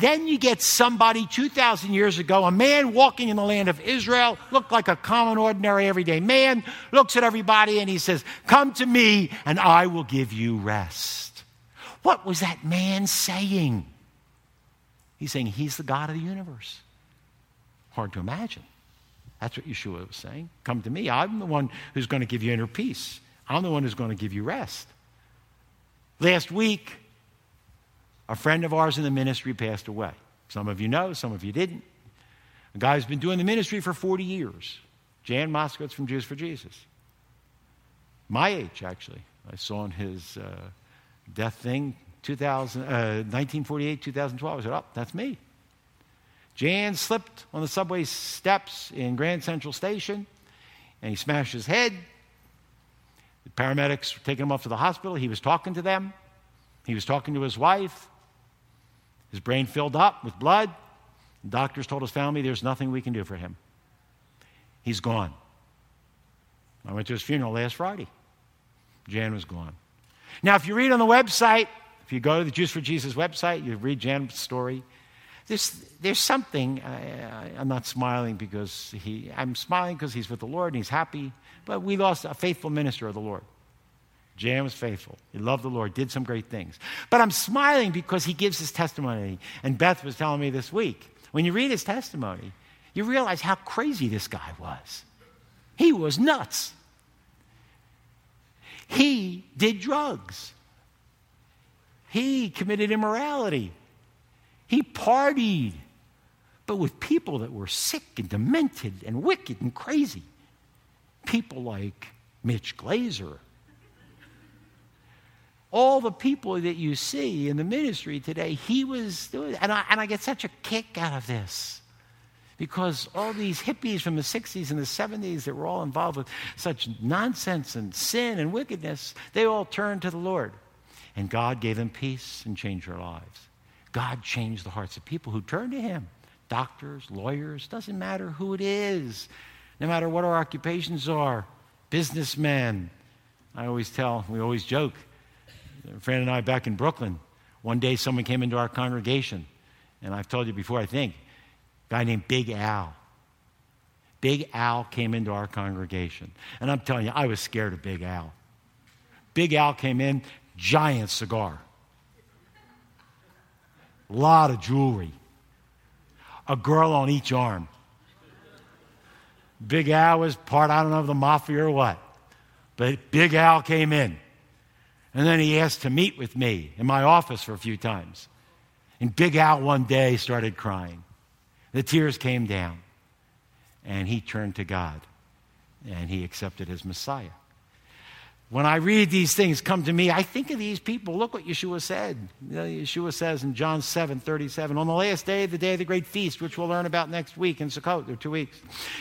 Then you get somebody 2,000 years ago, a man walking in the land of Israel, looked like a common, ordinary, everyday man, looks at everybody and he says, Come to me, and I will give you rest. What was that man saying? He's saying, He's the God of the universe. Hard to imagine. That's what Yeshua was saying. Come to me. I'm the one who's going to give you inner peace. I'm the one who's going to give you rest. Last week, a friend of ours in the ministry passed away. Some of you know, some of you didn't. A guy who's been doing the ministry for 40 years. Jan Moskowitz from Jews for Jesus. My age, actually. I saw on his uh, death thing, 2000, uh, 1948, 2012. I said, oh, that's me. Jan slipped on the subway steps in Grand Central Station and he smashed his head. The paramedics were taking him off to the hospital. He was talking to them. He was talking to his wife. His brain filled up with blood. Doctors told his family there's nothing we can do for him. He's gone. I went to his funeral last Friday. Jan was gone. Now, if you read on the website, if you go to the Jews for Jesus website, you read Jan's story. There's, there's something, I, I'm not smiling because he, I'm smiling because he's with the Lord and he's happy, but we lost a faithful minister of the Lord. Jan was faithful. He loved the Lord, did some great things. But I'm smiling because he gives his testimony. And Beth was telling me this week when you read his testimony, you realize how crazy this guy was. He was nuts. He did drugs, he committed immorality, he partied, but with people that were sick and demented and wicked and crazy. People like Mitch Glaser all the people that you see in the ministry today, he was doing, and I, and I get such a kick out of this because all these hippies from the 60s and the 70s that were all involved with such nonsense and sin and wickedness, they all turned to the Lord. And God gave them peace and changed their lives. God changed the hearts of people who turned to Him doctors, lawyers, doesn't matter who it is, no matter what our occupations are, businessmen. I always tell, we always joke, friend and I back in Brooklyn, one day someone came into our congregation, and I've told you before, I think, a guy named Big Al. Big Al came into our congregation. And I'm telling you, I was scared of Big Al. Big Al came in, giant cigar, a lot of jewelry, a girl on each arm. Big Al was part, I don't know, of the mafia or what. But Big Al came in. And then he asked to meet with me in my office for a few times. And Big Al one day started crying. The tears came down. And he turned to God and he accepted his Messiah. When I read these things come to me, I think of these people. Look what Yeshua said. Yeshua says in John 7 37, on the last day, the day of the great feast, which we'll learn about next week in Sukkot, or two weeks,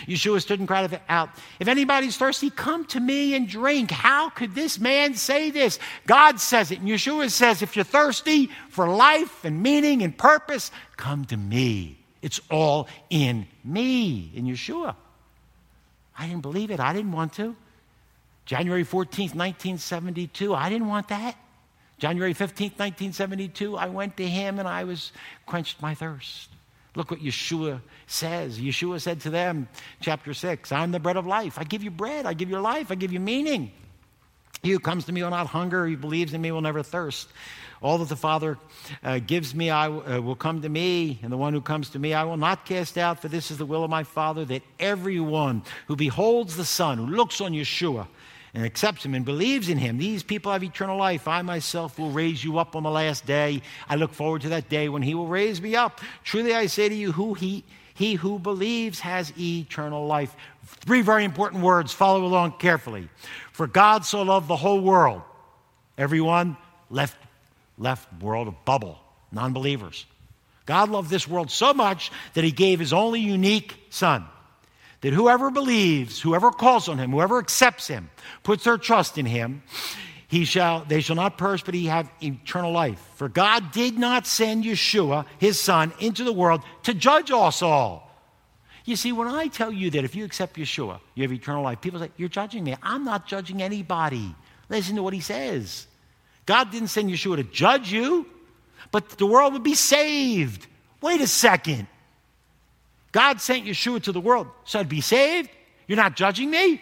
Yeshua stood and cried out, If anybody's thirsty, come to me and drink. How could this man say this? God says it. And Yeshua says, If you're thirsty for life and meaning and purpose, come to me. It's all in me, in Yeshua. I didn't believe it. I didn't want to. January 14th, 1972, I didn't want that. January 15th, 1972, I went to him and I was quenched my thirst. Look what Yeshua says. Yeshua said to them, chapter 6, I'm the bread of life. I give you bread. I give you life. I give you meaning. He who comes to me will not hunger. He believes in me will never thirst. All that the Father uh, gives me I, uh, will come to me, and the one who comes to me I will not cast out, for this is the will of my Father, that everyone who beholds the Son, who looks on Yeshua, and accepts him and believes in him, these people have eternal life. I myself will raise you up on the last day. I look forward to that day when he will raise me up. Truly I say to you, who he, he who believes has eternal life. Three very important words. Follow along carefully. For God so loved the whole world. Everyone left, left world of bubble, non believers. God loved this world so much that he gave his only unique son that whoever believes, whoever calls on him, whoever accepts him, puts their trust in him, he shall, they shall not perish, but he have eternal life. For God did not send Yeshua, his son, into the world to judge us all. You see, when I tell you that if you accept Yeshua, you have eternal life, people say, You're judging me. I'm not judging anybody. Listen to what he says. God didn't send Yeshua to judge you, but the world would be saved. Wait a second. God sent Yeshua to the world so I'd be saved? You're not judging me?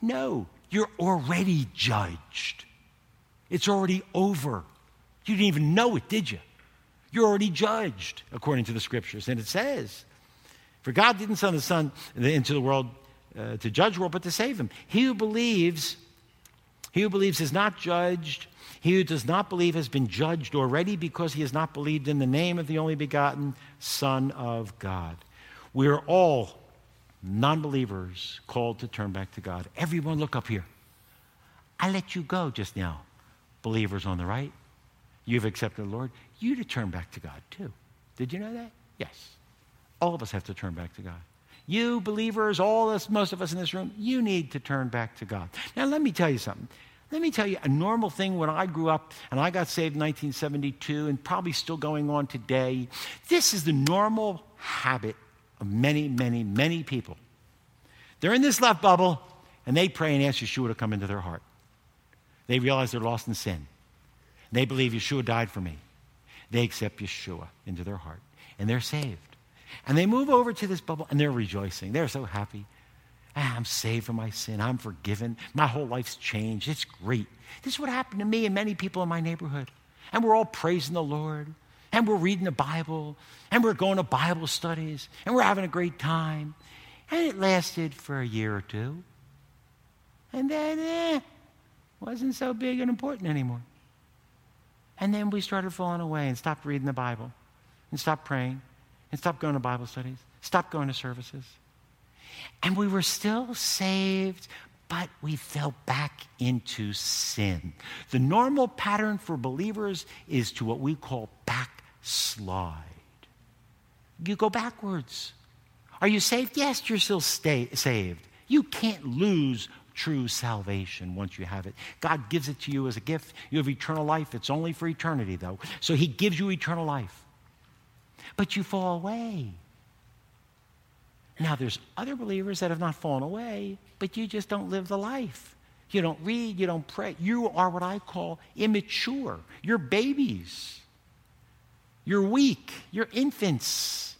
No, you're already judged. It's already over. You didn't even know it, did you? You're already judged, according to the scriptures. And it says, For God didn't send the Son into the world uh, to judge the world, but to save him. He who believes, he who believes is not judged. He who does not believe has been judged already because he has not believed in the name of the only begotten Son of God. We're all non believers called to turn back to God. Everyone, look up here. I let you go just now. Believers on the right, you've accepted the Lord. You to turn back to God too. Did you know that? Yes. All of us have to turn back to God. You believers, all us, most of us in this room, you need to turn back to God. Now, let me tell you something. Let me tell you a normal thing when I grew up and I got saved in 1972 and probably still going on today. This is the normal habit of many, many, many people. They're in this left bubble and they pray and ask Yeshua to come into their heart. They realize they're lost in sin. They believe Yeshua died for me. They accept Yeshua into their heart and they're saved. And they move over to this bubble and they're rejoicing. They're so happy. Ah, I'm saved from my sin. I'm forgiven. My whole life's changed. It's great. This is what happened to me and many people in my neighborhood. And we're all praising the Lord and we're reading the Bible, and we're going to Bible studies, and we're having a great time. And it lasted for a year or two. And then, eh, wasn't so big and important anymore. And then we started falling away and stopped reading the Bible, and stopped praying, and stopped going to Bible studies, stopped going to services. And we were still saved, but we fell back into sin. The normal pattern for believers is to what we call back slide. You go backwards. Are you saved? Yes, you're still stay, saved. You can't lose true salvation once you have it. God gives it to you as a gift. You have eternal life. It's only for eternity, though. So He gives you eternal life. But you fall away. Now, there's other believers that have not fallen away, but you just don't live the life. You don't read, you don't pray. You are what I call immature. You're babies. You're weak. You're infants.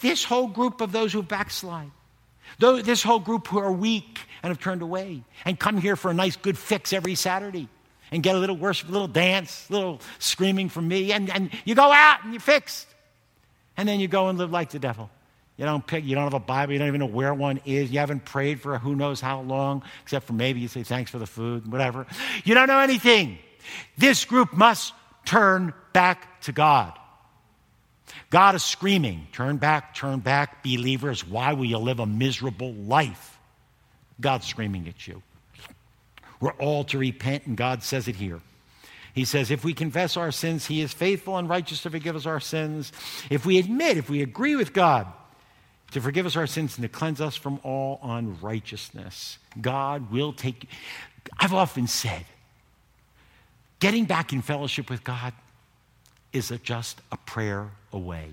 This whole group of those who backslide, this whole group who are weak and have turned away and come here for a nice good fix every Saturday and get a little worship, a little dance, a little screaming from me, and, and you go out and you're fixed. And then you go and live like the devil. You don't pick, you don't have a Bible, you don't even know where one is, you haven't prayed for who knows how long, except for maybe you say thanks for the food, whatever. You don't know anything. This group must turn back to God. God is screaming, turn back, turn back, believers. Why will you live a miserable life? God's screaming at you. We're all to repent, and God says it here. He says, if we confess our sins, He is faithful and righteous to forgive us our sins. If we admit, if we agree with God to forgive us our sins and to cleanse us from all unrighteousness, God will take. I've often said, getting back in fellowship with God is a, just a prayer away.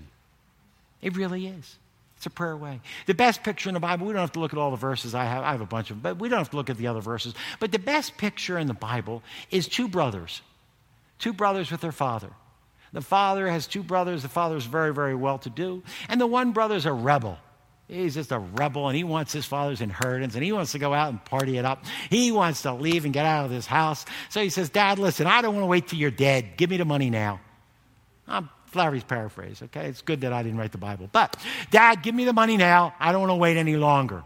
It really is. It's a prayer away. The best picture in the Bible, we don't have to look at all the verses I have. I have a bunch of them, but we don't have to look at the other verses. But the best picture in the Bible is two brothers, two brothers with their father. The father has two brothers. The father is very, very well to do. And the one brother is a rebel. He's just a rebel and he wants his father's inheritance and he wants to go out and party it up. He wants to leave and get out of this house. So he says, Dad, listen, I don't want to wait till you're dead. Give me the money now. I'm Larry's paraphrase, okay? It's good that I didn't write the Bible. But, Dad, give me the money now. I don't want to wait any longer.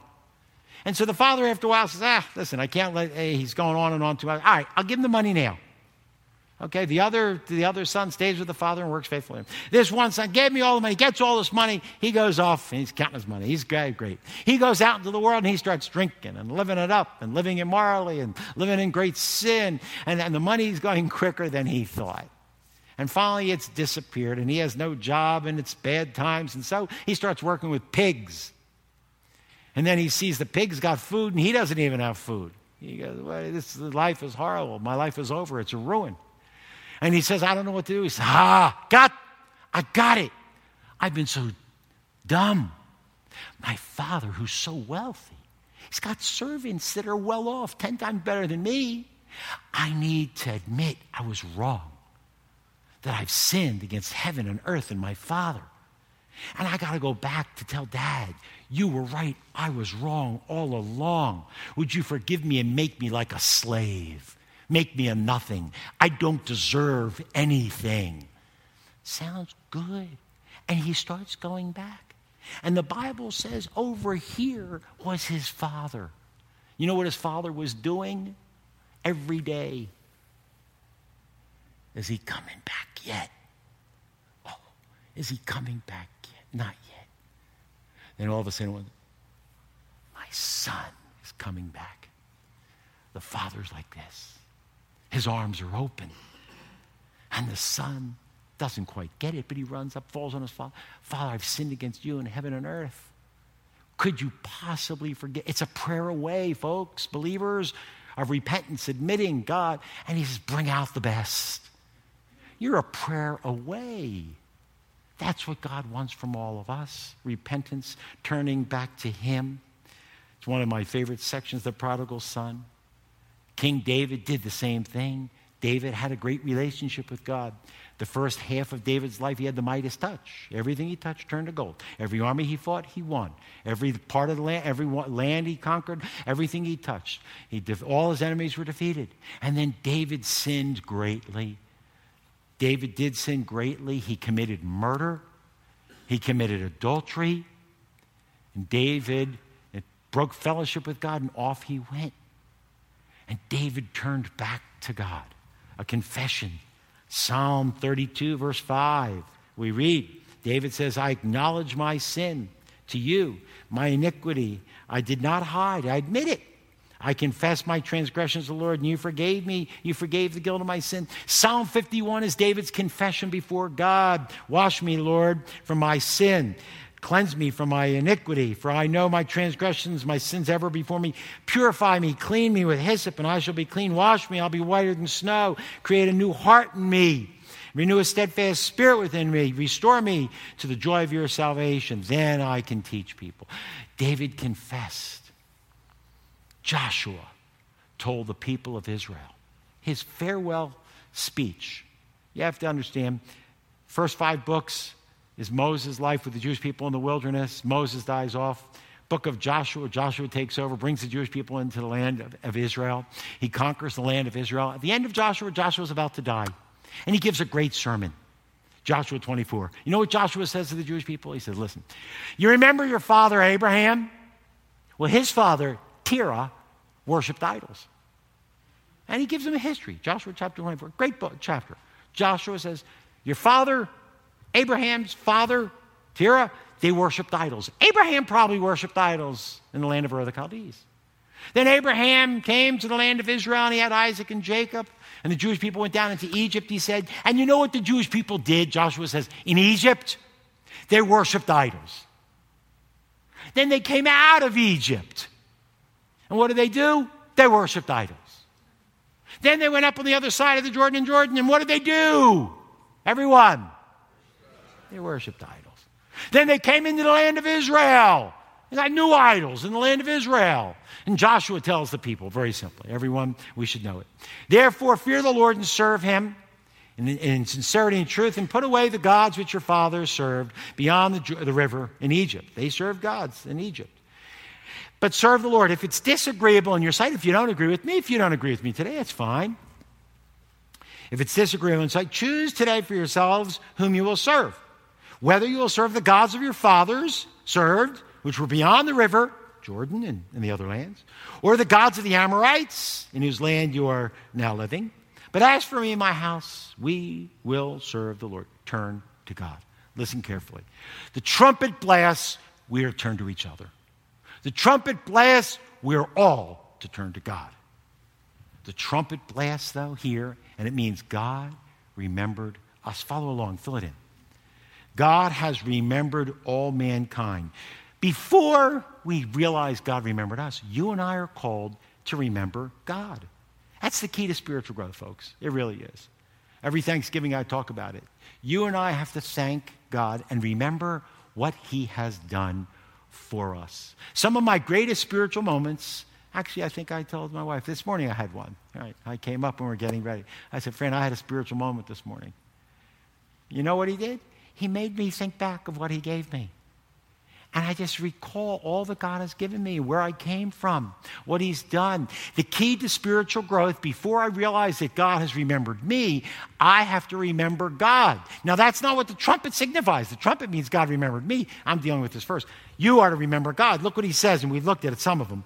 And so the father, after a while, says, Ah, listen, I can't let, hey, he's going on and on too much. All right, I'll give him the money now. Okay, the other, the other son stays with the father and works faithfully. This one son gave me all the money, gets all this money. He goes off and he's counting his money. He's great, great. He goes out into the world and he starts drinking and living it up and living immorally and living in great sin. And, and the money's going quicker than he thought. And finally, it's disappeared, and he has no job, and it's bad times. And so he starts working with pigs. And then he sees the pigs got food, and he doesn't even have food. He goes, well, this life is horrible. My life is over. It's a ruin. And he says, I don't know what to do. He says, Ah, got, I got it. I've been so dumb. My father, who's so wealthy, he's got servants that are well off, 10 times better than me. I need to admit I was wrong that I've sinned against heaven and earth and my Father. And I got to go back to tell Dad, you were right. I was wrong all along. Would you forgive me and make me like a slave? Make me a nothing. I don't deserve anything. Sounds good. And he starts going back. And the Bible says over here was his father. You know what his father was doing? Every day is he coming back yet? Oh, is he coming back yet? Not yet. Then all of a sudden, my son is coming back. The father's like this. His arms are open. And the son doesn't quite get it, but he runs up, falls on his father. Father, I've sinned against you in heaven and earth. Could you possibly forget? It's a prayer away, folks, believers of repentance, admitting God. And he says, bring out the best. You're a prayer away. That's what God wants from all of us repentance, turning back to Him. It's one of my favorite sections, the prodigal son. King David did the same thing. David had a great relationship with God. The first half of David's life, he had the Midas touch. Everything he touched turned to gold. Every army he fought, he won. Every part of the land, every land he conquered, everything he touched, he, all his enemies were defeated. And then David sinned greatly. David did sin greatly. He committed murder, he committed adultery, and David broke fellowship with God, and off he went. And David turned back to God. A confession. Psalm 32, verse 5. We read, David says, I acknowledge my sin to you, my iniquity. I did not hide. I admit it. I confess my transgressions to the Lord, and you forgave me. You forgave the guilt of my sin. Psalm 51 is David's confession before God. Wash me, Lord, from my sin. Cleanse me from my iniquity, for I know my transgressions, my sins ever before me. Purify me, clean me with hyssop, and I shall be clean. Wash me, I'll be whiter than snow. Create a new heart in me. Renew a steadfast spirit within me. Restore me to the joy of your salvation. Then I can teach people. David confessed. Joshua told the people of Israel. His farewell speech. You have to understand, first five books is Moses' life with the Jewish people in the wilderness. Moses dies off. Book of Joshua, Joshua takes over, brings the Jewish people into the land of, of Israel. He conquers the land of Israel. At the end of Joshua, Joshua is about to die. And he gives a great sermon. Joshua 24. You know what Joshua says to the Jewish people? He says, Listen, you remember your father Abraham? Well, his father Terah worshiped idols. And he gives them a history. Joshua chapter 24, great book, chapter. Joshua says, Your father, Abraham's father, Terah, they worshiped idols. Abraham probably worshiped idols in the land of Ur of the Chaldees. Then Abraham came to the land of Israel and he had Isaac and Jacob. And the Jewish people went down into Egypt, he said. And you know what the Jewish people did, Joshua says, in Egypt? They worshiped idols. Then they came out of Egypt. And what did they do? They worshiped idols. Then they went up on the other side of the Jordan and Jordan, and what did they do? Everyone. They worshiped idols. Then they came into the land of Israel. They got new idols in the land of Israel. And Joshua tells the people very simply, everyone, we should know it. Therefore, fear the Lord and serve him in, in sincerity and truth, and put away the gods which your fathers served beyond the, the river in Egypt. They served gods in Egypt. But serve the Lord. If it's disagreeable in your sight, if you don't agree with me, if you don't agree with me today, it's fine. If it's disagreeable in sight, choose today for yourselves whom you will serve. Whether you will serve the gods of your fathers served, which were beyond the river, Jordan and, and the other lands, or the gods of the Amorites, in whose land you are now living. But as for me and my house, we will serve the Lord. Turn to God. Listen carefully. The trumpet blasts, we are turned to each other. The trumpet blasts, we're all to turn to God. The trumpet blasts, though, here, and it means God remembered us. Follow along, fill it in. God has remembered all mankind. Before we realize God remembered us, you and I are called to remember God. That's the key to spiritual growth, folks. It really is. Every Thanksgiving I talk about it. You and I have to thank God and remember what He has done for us. Some of my greatest spiritual moments, actually, I think I told my wife this morning I had one. Right? I came up and we are getting ready. I said, Friend, I had a spiritual moment this morning. You know what He did? He made me think back of what He gave me. And I just recall all that God has given me, where I came from, what He's done. The key to spiritual growth, before I realize that God has remembered me, I have to remember God. Now, that's not what the trumpet signifies. The trumpet means God remembered me. I'm dealing with this first. You are to remember God. Look what He says, and we've looked at it, some of them.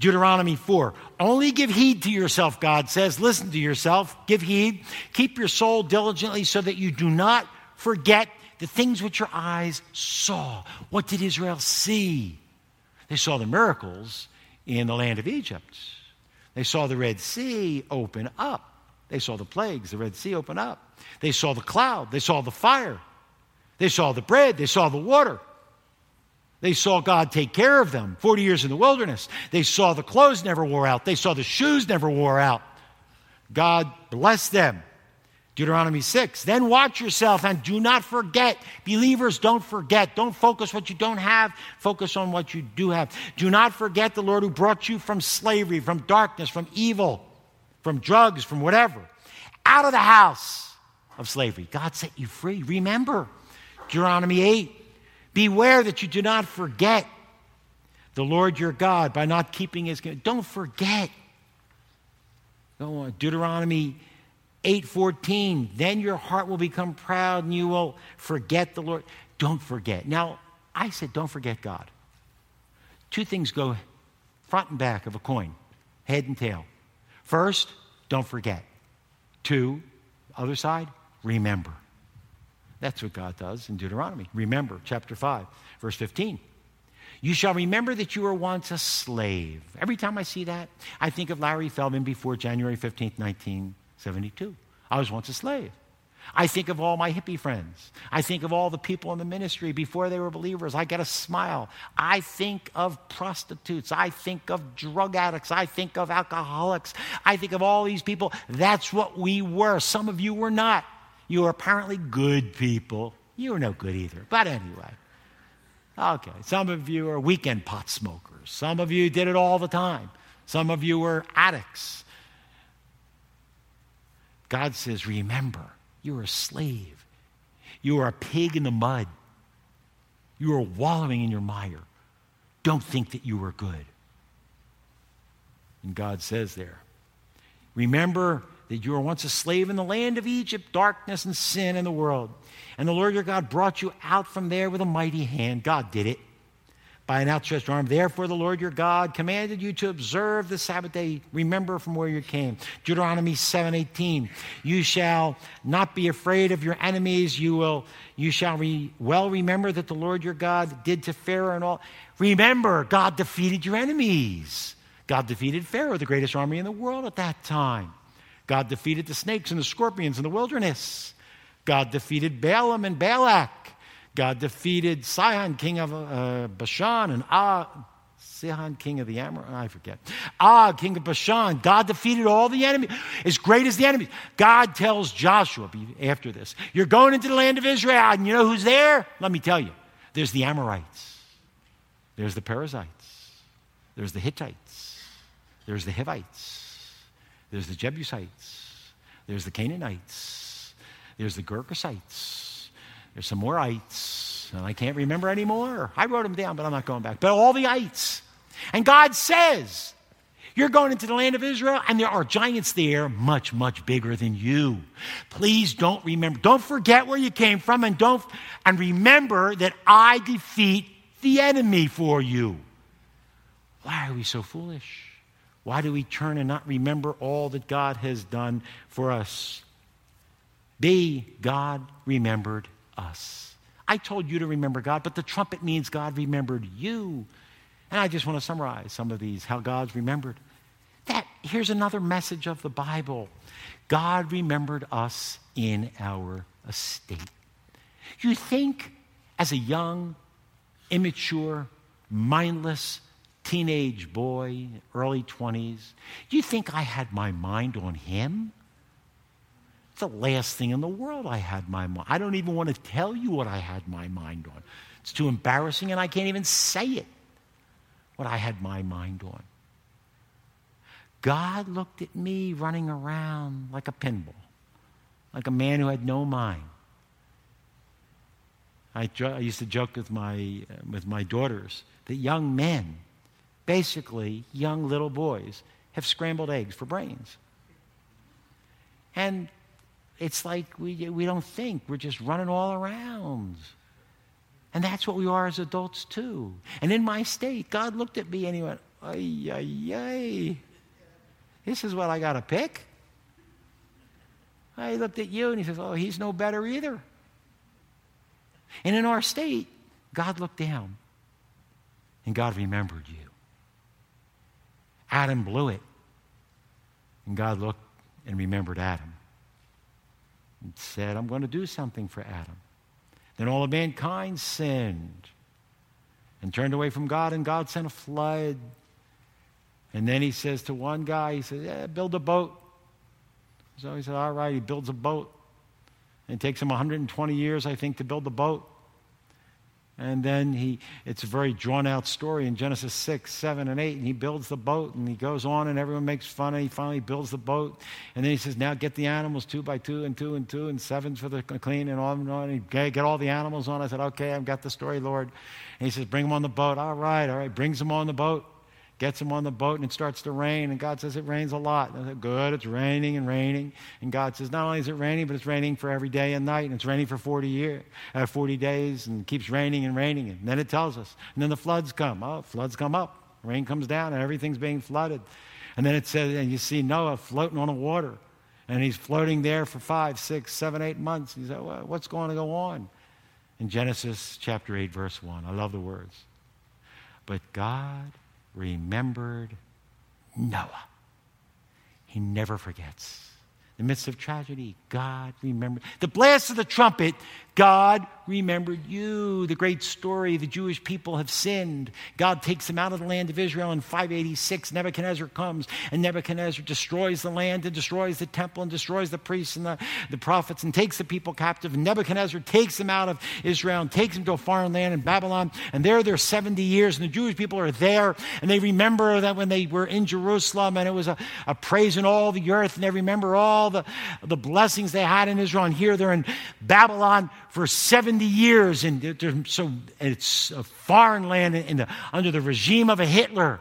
Deuteronomy 4. Only give heed to yourself, God says. Listen to yourself. Give heed. Keep your soul diligently so that you do not forget the things which your eyes saw. What did Israel see? They saw the miracles in the land of Egypt. They saw the Red Sea open up. They saw the plagues, the Red Sea open up. They saw the cloud. They saw the fire. They saw the bread. They saw the water. They saw God take care of them 40 years in the wilderness. They saw the clothes never wore out. They saw the shoes never wore out. God blessed them. Deuteronomy 6. Then watch yourself and do not forget. Believers, don't forget. Don't focus what you don't have. Focus on what you do have. Do not forget the Lord who brought you from slavery, from darkness, from evil, from drugs, from whatever, out of the house of slavery. God set you free. Remember, Deuteronomy 8. Beware that you do not forget the Lord your God by not keeping his. Don't forget. Go on. Deuteronomy 8:14 then your heart will become proud and you will forget the Lord. Don't forget. Now I said don't forget God. Two things go front and back of a coin head and tail. First don't forget. Two other side remember. That's what God does in Deuteronomy. Remember chapter 5 verse 15 you shall remember that you were once a slave. Every time I see that, I think of Larry Feldman before January 15th, 19 72. I was once a slave. I think of all my hippie friends. I think of all the people in the ministry before they were believers. I get a smile. I think of prostitutes. I think of drug addicts. I think of alcoholics. I think of all these people. That's what we were. Some of you were not. You were apparently good people. You were no good either. But anyway. Okay. Some of you are weekend pot smokers. Some of you did it all the time. Some of you were addicts. God says, Remember, you are a slave. You are a pig in the mud. You are wallowing in your mire. Don't think that you are good. And God says there, Remember that you were once a slave in the land of Egypt, darkness and sin in the world. And the Lord your God brought you out from there with a mighty hand. God did it by an outstretched arm. Therefore, the Lord your God commanded you to observe the Sabbath day. Remember from where you came. Deuteronomy 7:18. You shall not be afraid of your enemies. You will. You shall re, well remember that the Lord your God did to Pharaoh and all. Remember, God defeated your enemies. God defeated Pharaoh, the greatest army in the world at that time. God defeated the snakes and the scorpions in the wilderness. God defeated Balaam and Balak. God defeated Sihon, king of uh, Bashan, and Ah, Sihon, king of the Amor, I forget. Ah, king of Bashan. God defeated all the enemies, as great as the enemies. God tells Joshua after this, You're going into the land of Israel, and you know who's there? Let me tell you. There's the Amorites, there's the Perizzites, there's the Hittites, there's the Hivites, there's the Jebusites, there's the Canaanites, there's the Girgashites, there's some more ites, and I can't remember anymore. I wrote them down, but I'm not going back. But all the ites. And God says, you're going into the land of Israel, and there are giants there much, much bigger than you. Please don't remember, don't forget where you came from, and don't and remember that I defeat the enemy for you. Why are we so foolish? Why do we turn and not remember all that God has done for us? B, God remembered us. I told you to remember God, but the trumpet means God remembered you. And I just want to summarize some of these, how God's remembered. That here's another message of the Bible. God remembered us in our estate. You think as a young, immature, mindless teenage boy, early 20s, you think I had my mind on him? The last thing in the world I had my mind. I don't even want to tell you what I had my mind on. It's too embarrassing and I can't even say it. What I had my mind on. God looked at me running around like a pinball, like a man who had no mind. I, I used to joke with my, with my daughters that young men, basically young little boys, have scrambled eggs for brains. And it's like we, we don't think, we're just running all around. And that's what we are as adults, too. And in my state, God looked at me and he went, ay, ay, ay. This is what I got to pick. I looked at you and he says, Oh, he's no better either. And in our state, God looked down and God remembered you. Adam blew it. And God looked and remembered Adam and said, I'm going to do something for Adam. Then all of mankind sinned and turned away from God, and God sent a flood and then he says to one guy, he says, yeah, build a boat. So he said, all right, he builds a boat. And it takes him 120 years, I think, to build the boat. And then he, it's a very drawn out story in Genesis 6, 7, and 8. And he builds the boat and he goes on and everyone makes fun and he finally builds the boat. And then he says, now get the animals two by two and two and two and sevens for the clean and on and on. And he get all the animals on. I said, okay, I've got the story, Lord. And he says, bring them on the boat. All right, all right. Brings them on the boat gets him on the boat and it starts to rain and god says it rains a lot. And good it's raining and raining. And god says not only is it raining but it's raining for every day and night and it's raining for 40 years uh, 40 days and keeps raining and raining. And then it tells us and then the floods come. Oh floods come up. Rain comes down and everything's being flooded. And then it says and you see noah floating on the water and he's floating there for five six seven eight months. He's like well, what's going to go on? In genesis chapter 8 verse 1 i love the words. But god remembered Noah. He never forgets. In the midst of tragedy, God remembered. The blast of the trumpet God remembered you. The great story the Jewish people have sinned. God takes them out of the land of Israel in 586. Nebuchadnezzar comes, and Nebuchadnezzar destroys the land and destroys the temple and destroys the priests and the, the prophets and takes the people captive. And Nebuchadnezzar takes them out of Israel and takes them to a foreign land in Babylon. And there they're 70 years, and the Jewish people are there, and they remember that when they were in Jerusalem, and it was a, a praise in all the earth, and they remember all the, the blessings they had in Israel. And here they're in Babylon for 70 years, and so it's a foreign land in the, under the regime of a Hitler.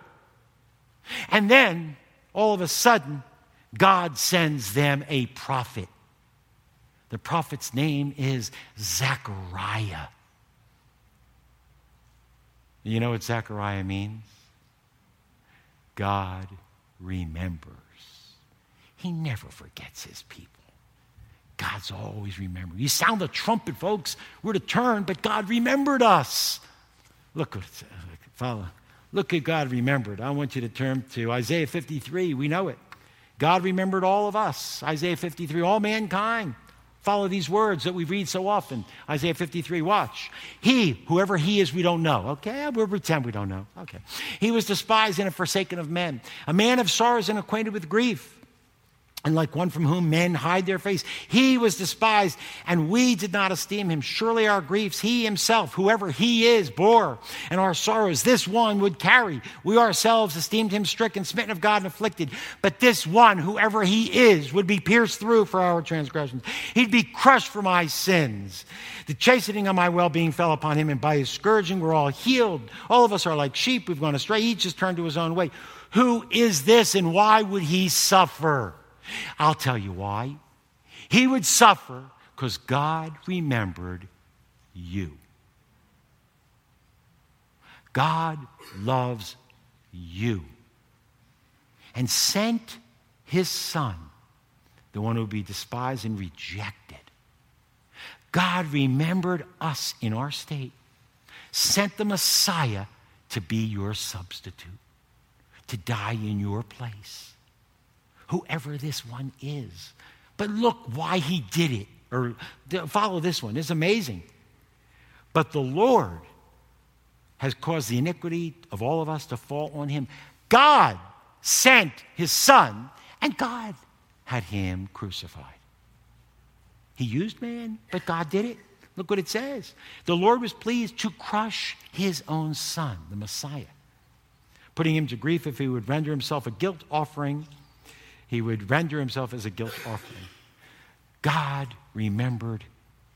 And then, all of a sudden, God sends them a prophet. The prophet's name is Zechariah. You know what Zechariah means? God remembers. He never forgets his people. God's always remembering. You sound the trumpet, folks. We're to turn, but God remembered us. Look what it says. Follow. Look at God remembered. I want you to turn to Isaiah 53. We know it. God remembered all of us. Isaiah 53, all mankind. Follow these words that we read so often. Isaiah 53, watch. He, whoever he is, we don't know. Okay, we'll pretend we don't know. Okay. He was despised and forsaken of men, a man of sorrows and acquainted with grief and like one from whom men hide their face. He was despised, and we did not esteem him. Surely our griefs, he himself, whoever he is, bore, and our sorrows, this one would carry. We ourselves esteemed him stricken, smitten of God, and afflicted. But this one, whoever he is, would be pierced through for our transgressions. He'd be crushed for my sins. The chastening of my well being fell upon him, and by his scourging we're all healed. All of us are like sheep, we've gone astray, each has turned to his own way. Who is this, and why would he suffer? I'll tell you why. He would suffer because God remembered you. God loves you and sent his son, the one who would be despised and rejected. God remembered us in our state, sent the Messiah to be your substitute, to die in your place whoever this one is. But look why he did it. Or follow this one. It's amazing. But the Lord has caused the iniquity of all of us to fall on him. God sent his son, and God had him crucified. He used man, but God did it. Look what it says. The Lord was pleased to crush his own son, the Messiah, putting him to grief if he would render himself a guilt offering he would render himself as a guilt offering. God remembered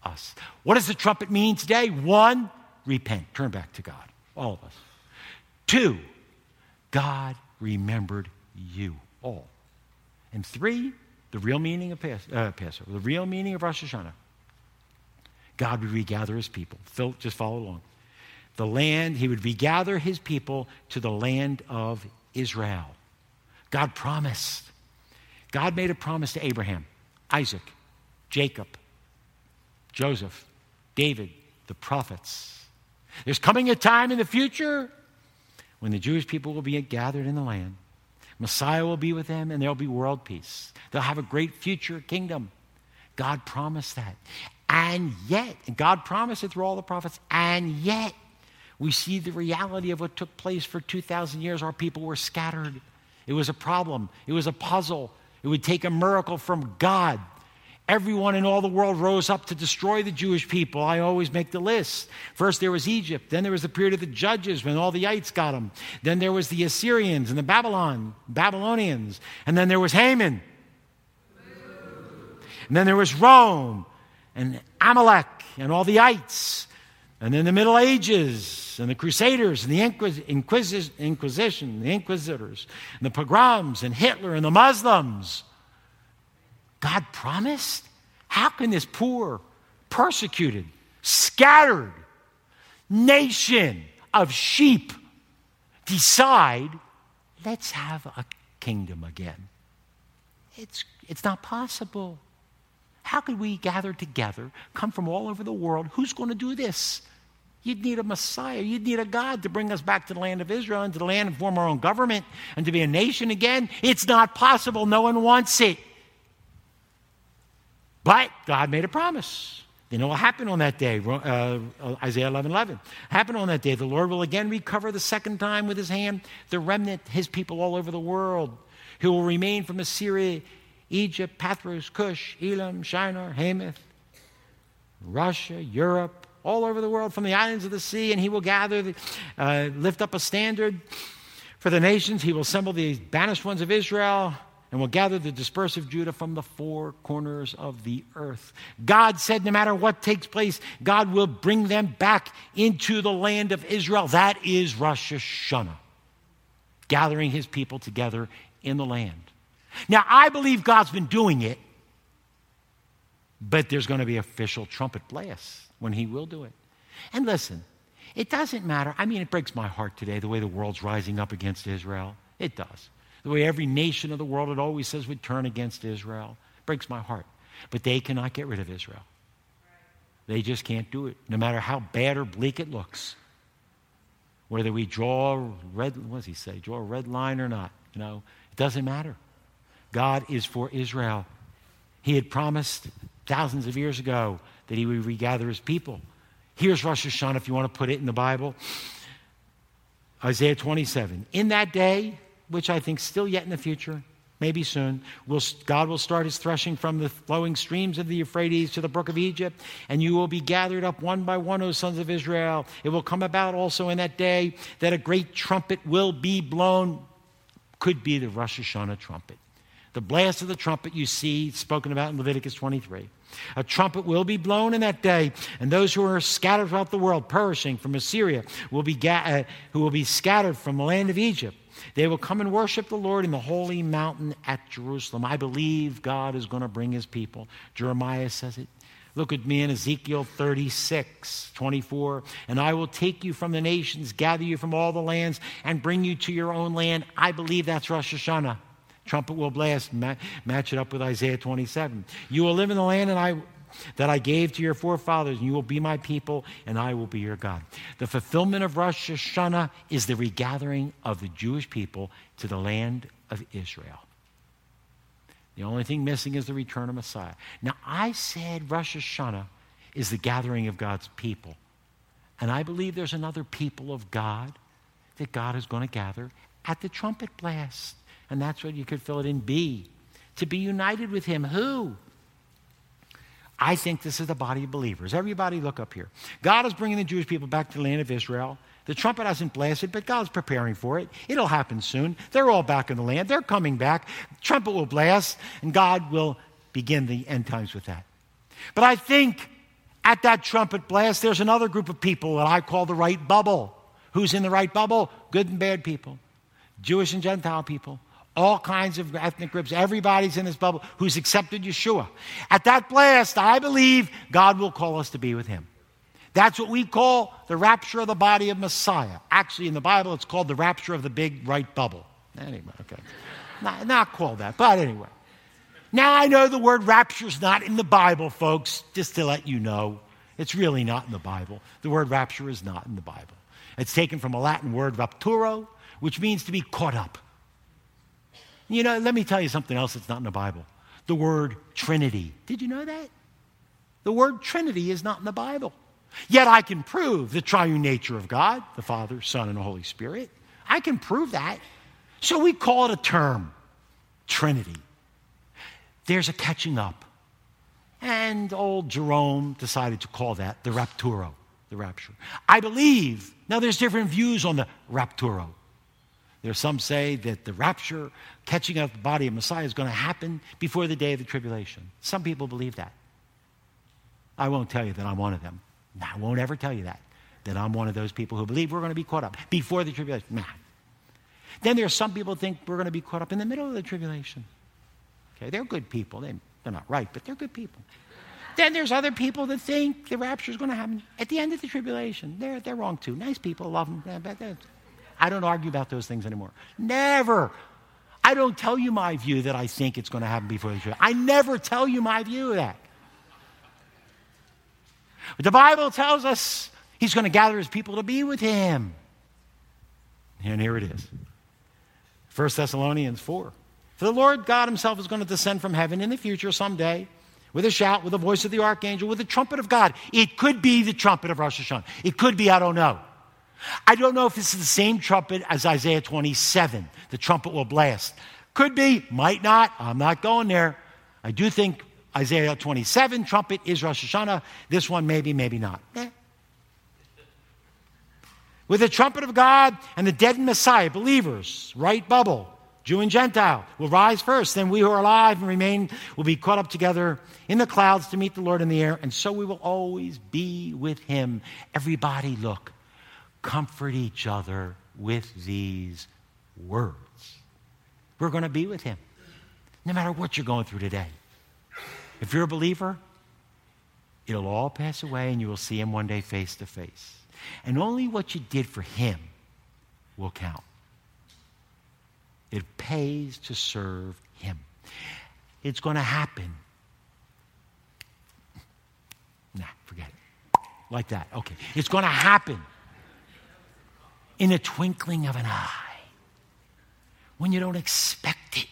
us. What does the trumpet mean today? One, repent, turn back to God, all of us. Two, God remembered you all. And three, the real meaning of Pas- uh, Passover, the real meaning of Rosh Hashanah. God would regather his people. Fill, just follow along. The land, he would regather his people to the land of Israel. God promised God made a promise to Abraham, Isaac, Jacob, Joseph, David, the prophets. There's coming a time in the future when the Jewish people will be gathered in the land. Messiah will be with them and there'll be world peace. They'll have a great future kingdom. God promised that. And yet, and God promised it through all the prophets, and yet we see the reality of what took place for 2,000 years. Our people were scattered. It was a problem, it was a puzzle. It would take a miracle from God. Everyone in all the world rose up to destroy the Jewish people. I always make the list. First, there was Egypt. Then, there was the period of the judges when all the ites got them. Then, there was the Assyrians and the Babylon, Babylonians. And then, there was Haman. And then, there was Rome and Amalek and all the ites. And then, the Middle Ages and the Crusaders and the Inquis- Inquis- Inquisition, the Inquisitors, and the pogroms and Hitler and the Muslims. God promised? How can this poor, persecuted, scattered nation of sheep decide, let's have a kingdom again? It's, it's not possible. How could we gather together, come from all over the world? Who's going to do this? You'd need a Messiah. You'd need a God to bring us back to the land of Israel and to the land and form our own government and to be a nation again. It's not possible. No one wants it. But God made a promise. You know what happened on that day? Uh, Isaiah 11 11. Happened on that day. The Lord will again recover the second time with his hand the remnant, his people all over the world, who will remain from Assyria, Egypt, Pathros, Cush, Elam, Shinar, Hamath, Russia, Europe, all over the world from the islands of the sea, and he will gather, the, uh, lift up a standard for the nations. He will assemble the banished ones of Israel and will gather the dispersed of Judah from the four corners of the earth. God said, no matter what takes place, God will bring them back into the land of Israel. That is Rosh Hashanah, gathering his people together in the land. Now, I believe God's been doing it, but there's going to be official trumpet blasts when He will do it. And listen, it doesn't matter. I mean, it breaks my heart today the way the world's rising up against Israel. It does. The way every nation of the world, it always says, would turn against Israel. It breaks my heart. But they cannot get rid of Israel. They just can't do it, no matter how bad or bleak it looks. Whether we draw red, what does he say? Draw a red line or not, you know, it doesn't matter. God is for Israel. He had promised thousands of years ago that he would regather his people. Here's Rosh Hashanah, if you want to put it in the Bible. Isaiah 27. In that day, which I think still yet in the future, maybe soon, will, God will start his threshing from the flowing streams of the Euphrates to the brook of Egypt, and you will be gathered up one by one, O sons of Israel. It will come about also in that day that a great trumpet will be blown. Could be the Rosh Hashanah trumpet. The blast of the trumpet you see spoken about in Leviticus 23. A trumpet will be blown in that day, and those who are scattered throughout the world, perishing from Assyria, will be ga- uh, who will be scattered from the land of Egypt. They will come and worship the Lord in the holy mountain at Jerusalem. I believe God is going to bring his people. Jeremiah says it. Look at me in Ezekiel 36, 24. And I will take you from the nations, gather you from all the lands, and bring you to your own land. I believe that's Rosh Hashanah. Trumpet will blast. match it up with Isaiah 27. You will live in the land and I, that I gave to your forefathers, and you will be my people, and I will be your God. The fulfillment of Rosh Hashanah is the regathering of the Jewish people to the land of Israel. The only thing missing is the return of Messiah. Now, I said Rosh Hashanah is the gathering of God's people. And I believe there's another people of God that God is going to gather at the trumpet blast. And that's what you could fill it in B. To be united with him. Who? I think this is the body of believers. Everybody look up here. God is bringing the Jewish people back to the land of Israel. The trumpet hasn't blasted, but God's preparing for it. It'll happen soon. They're all back in the land. They're coming back. Trumpet will blast, and God will begin the end times with that. But I think at that trumpet blast, there's another group of people that I call the right bubble. Who's in the right bubble? Good and bad people, Jewish and Gentile people all kinds of ethnic groups. Everybody's in this bubble who's accepted Yeshua. At that blast, I believe God will call us to be with Him. That's what we call the rapture of the body of Messiah. Actually, in the Bible, it's called the rapture of the big right bubble. Anyway, okay. Not, not called that, but anyway. Now I know the word rapture is not in the Bible, folks, just to let you know. It's really not in the Bible. The word rapture is not in the Bible. It's taken from a Latin word, rapturo, which means to be caught up. You know, let me tell you something else that's not in the Bible the word Trinity. Did you know that? The word Trinity is not in the Bible. Yet I can prove the triune nature of God, the Father, Son, and the Holy Spirit. I can prove that. So we call it a term Trinity. There's a catching up. And old Jerome decided to call that the rapturo, the rapture. I believe, now there's different views on the rapturo. There are some say that the rapture, catching up the body of Messiah, is going to happen before the day of the tribulation. Some people believe that. I won't tell you that I'm one of them. I won't ever tell you that, that I'm one of those people who believe we're going to be caught up before the tribulation. Nah. Then there are some people think we're going to be caught up in the middle of the tribulation. Okay, they're good people. They, they're not right, but they're good people. Then there's other people that think the rapture is going to happen at the end of the tribulation. They're, they're wrong too. Nice people, love them. I don't argue about those things anymore. Never. I don't tell you my view that I think it's going to happen before the tribulation. I never tell you my view of that. But the Bible tells us he's going to gather his people to be with him. And here it is 1 Thessalonians 4. For the Lord God himself is going to descend from heaven in the future someday with a shout, with the voice of the archangel, with the trumpet of God. It could be the trumpet of Rosh Hashanah. It could be, I don't know. I don't know if this is the same trumpet as Isaiah 27. The trumpet will blast. Could be, might not. I'm not going there. I do think Isaiah 27 trumpet is Rosh Hashanah. This one, maybe, maybe not. Eh. With the trumpet of God and the dead Messiah, believers, right bubble, Jew and Gentile, will rise first. Then we who are alive and remain will be caught up together in the clouds to meet the Lord in the air. And so we will always be with him. Everybody, look comfort each other with these words. We're going to be with him no matter what you're going through today. If you're a believer, it'll all pass away and you will see him one day face to face. And only what you did for him will count. It pays to serve him. It's going to happen. Nah, forget it. Like that. Okay. It's going to happen in a twinkling of an eye, when you don't expect it.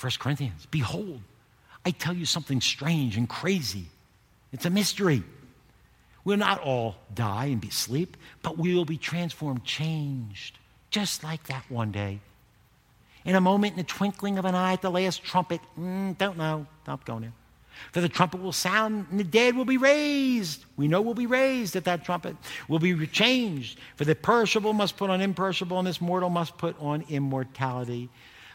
1 Corinthians, behold, I tell you something strange and crazy. It's a mystery. We'll not all die and be asleep, but we will be transformed, changed, just like that one day. In a moment, in the twinkling of an eye, at the last trumpet, mm, don't know, stop going there. For the trumpet will sound, and the dead will be raised. We know we'll be raised at that trumpet. We'll be changed. For the perishable must put on imperishable, and this mortal must put on immortality.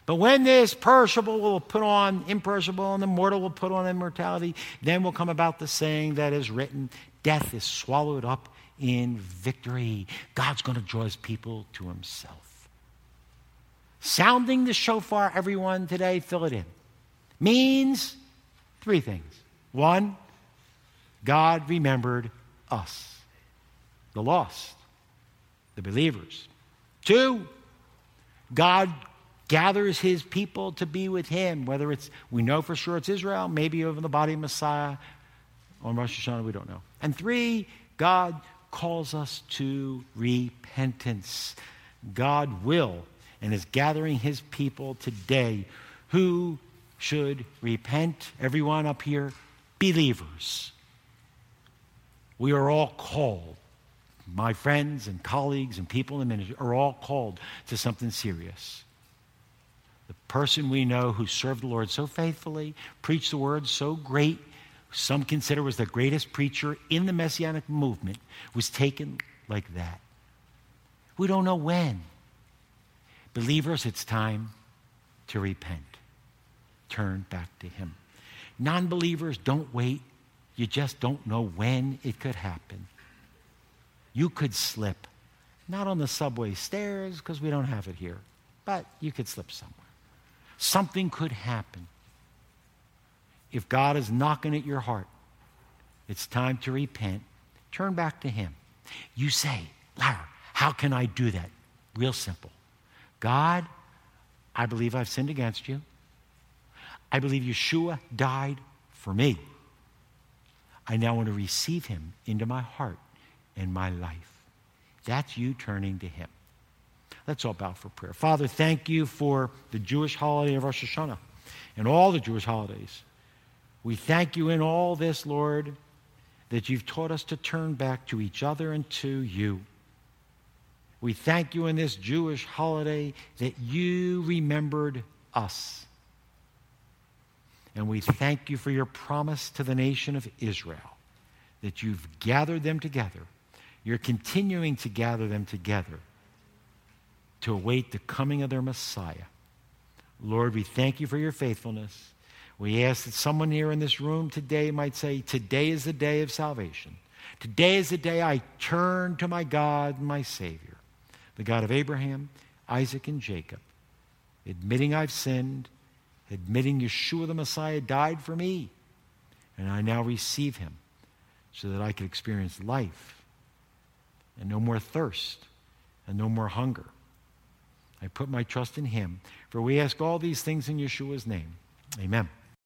But when this perishable will put on imperishable and the mortal will put on immortality, then will come about the saying that is written death is swallowed up in victory. God's going to draw his people to himself. Sounding the shofar, everyone today, fill it in, means three things. One, God remembered us, the lost, the believers. Two, God gathers his people to be with him, whether it's, we know for sure it's Israel, maybe over the body of Messiah, on Rosh Hashanah, we don't know. And three, God calls us to repentance. God will and is gathering his people today who should repent. Everyone up here, believers. We are all called. My friends and colleagues and people in the ministry are all called to something serious the person we know who served the Lord so faithfully, preached the word so great, some consider was the greatest preacher in the Messianic movement, was taken like that. We don't know when. Believers, it's time to repent. Turn back to Him. Non believers, don't wait. You just don't know when it could happen. You could slip, not on the subway stairs, because we don't have it here, but you could slip somewhere. Something could happen. If God is knocking at your heart, it's time to repent. Turn back to Him. You say, Lara, how can I do that? Real simple. God, I believe I've sinned against you. I believe Yeshua died for me. I now want to receive him into my heart and my life. That's you turning to him. Let's all bow for prayer. Father, thank you for the Jewish holiday of Rosh Hashanah and all the Jewish holidays. We thank you in all this, Lord, that you've taught us to turn back to each other and to you. We thank you in this Jewish holiday that you remembered us. And we thank you for your promise to the nation of Israel that you've gathered them together. You're continuing to gather them together to await the coming of their Messiah. Lord, we thank you for your faithfulness. We ask that someone here in this room today might say, Today is the day of salvation. Today is the day I turn to my God my Savior, the God of Abraham, Isaac, and Jacob, admitting I've sinned, admitting Yeshua the Messiah died for me, and I now receive him so that I can experience life and no more thirst and no more hunger I put my trust in him. For we ask all these things in Yeshua's name. Amen.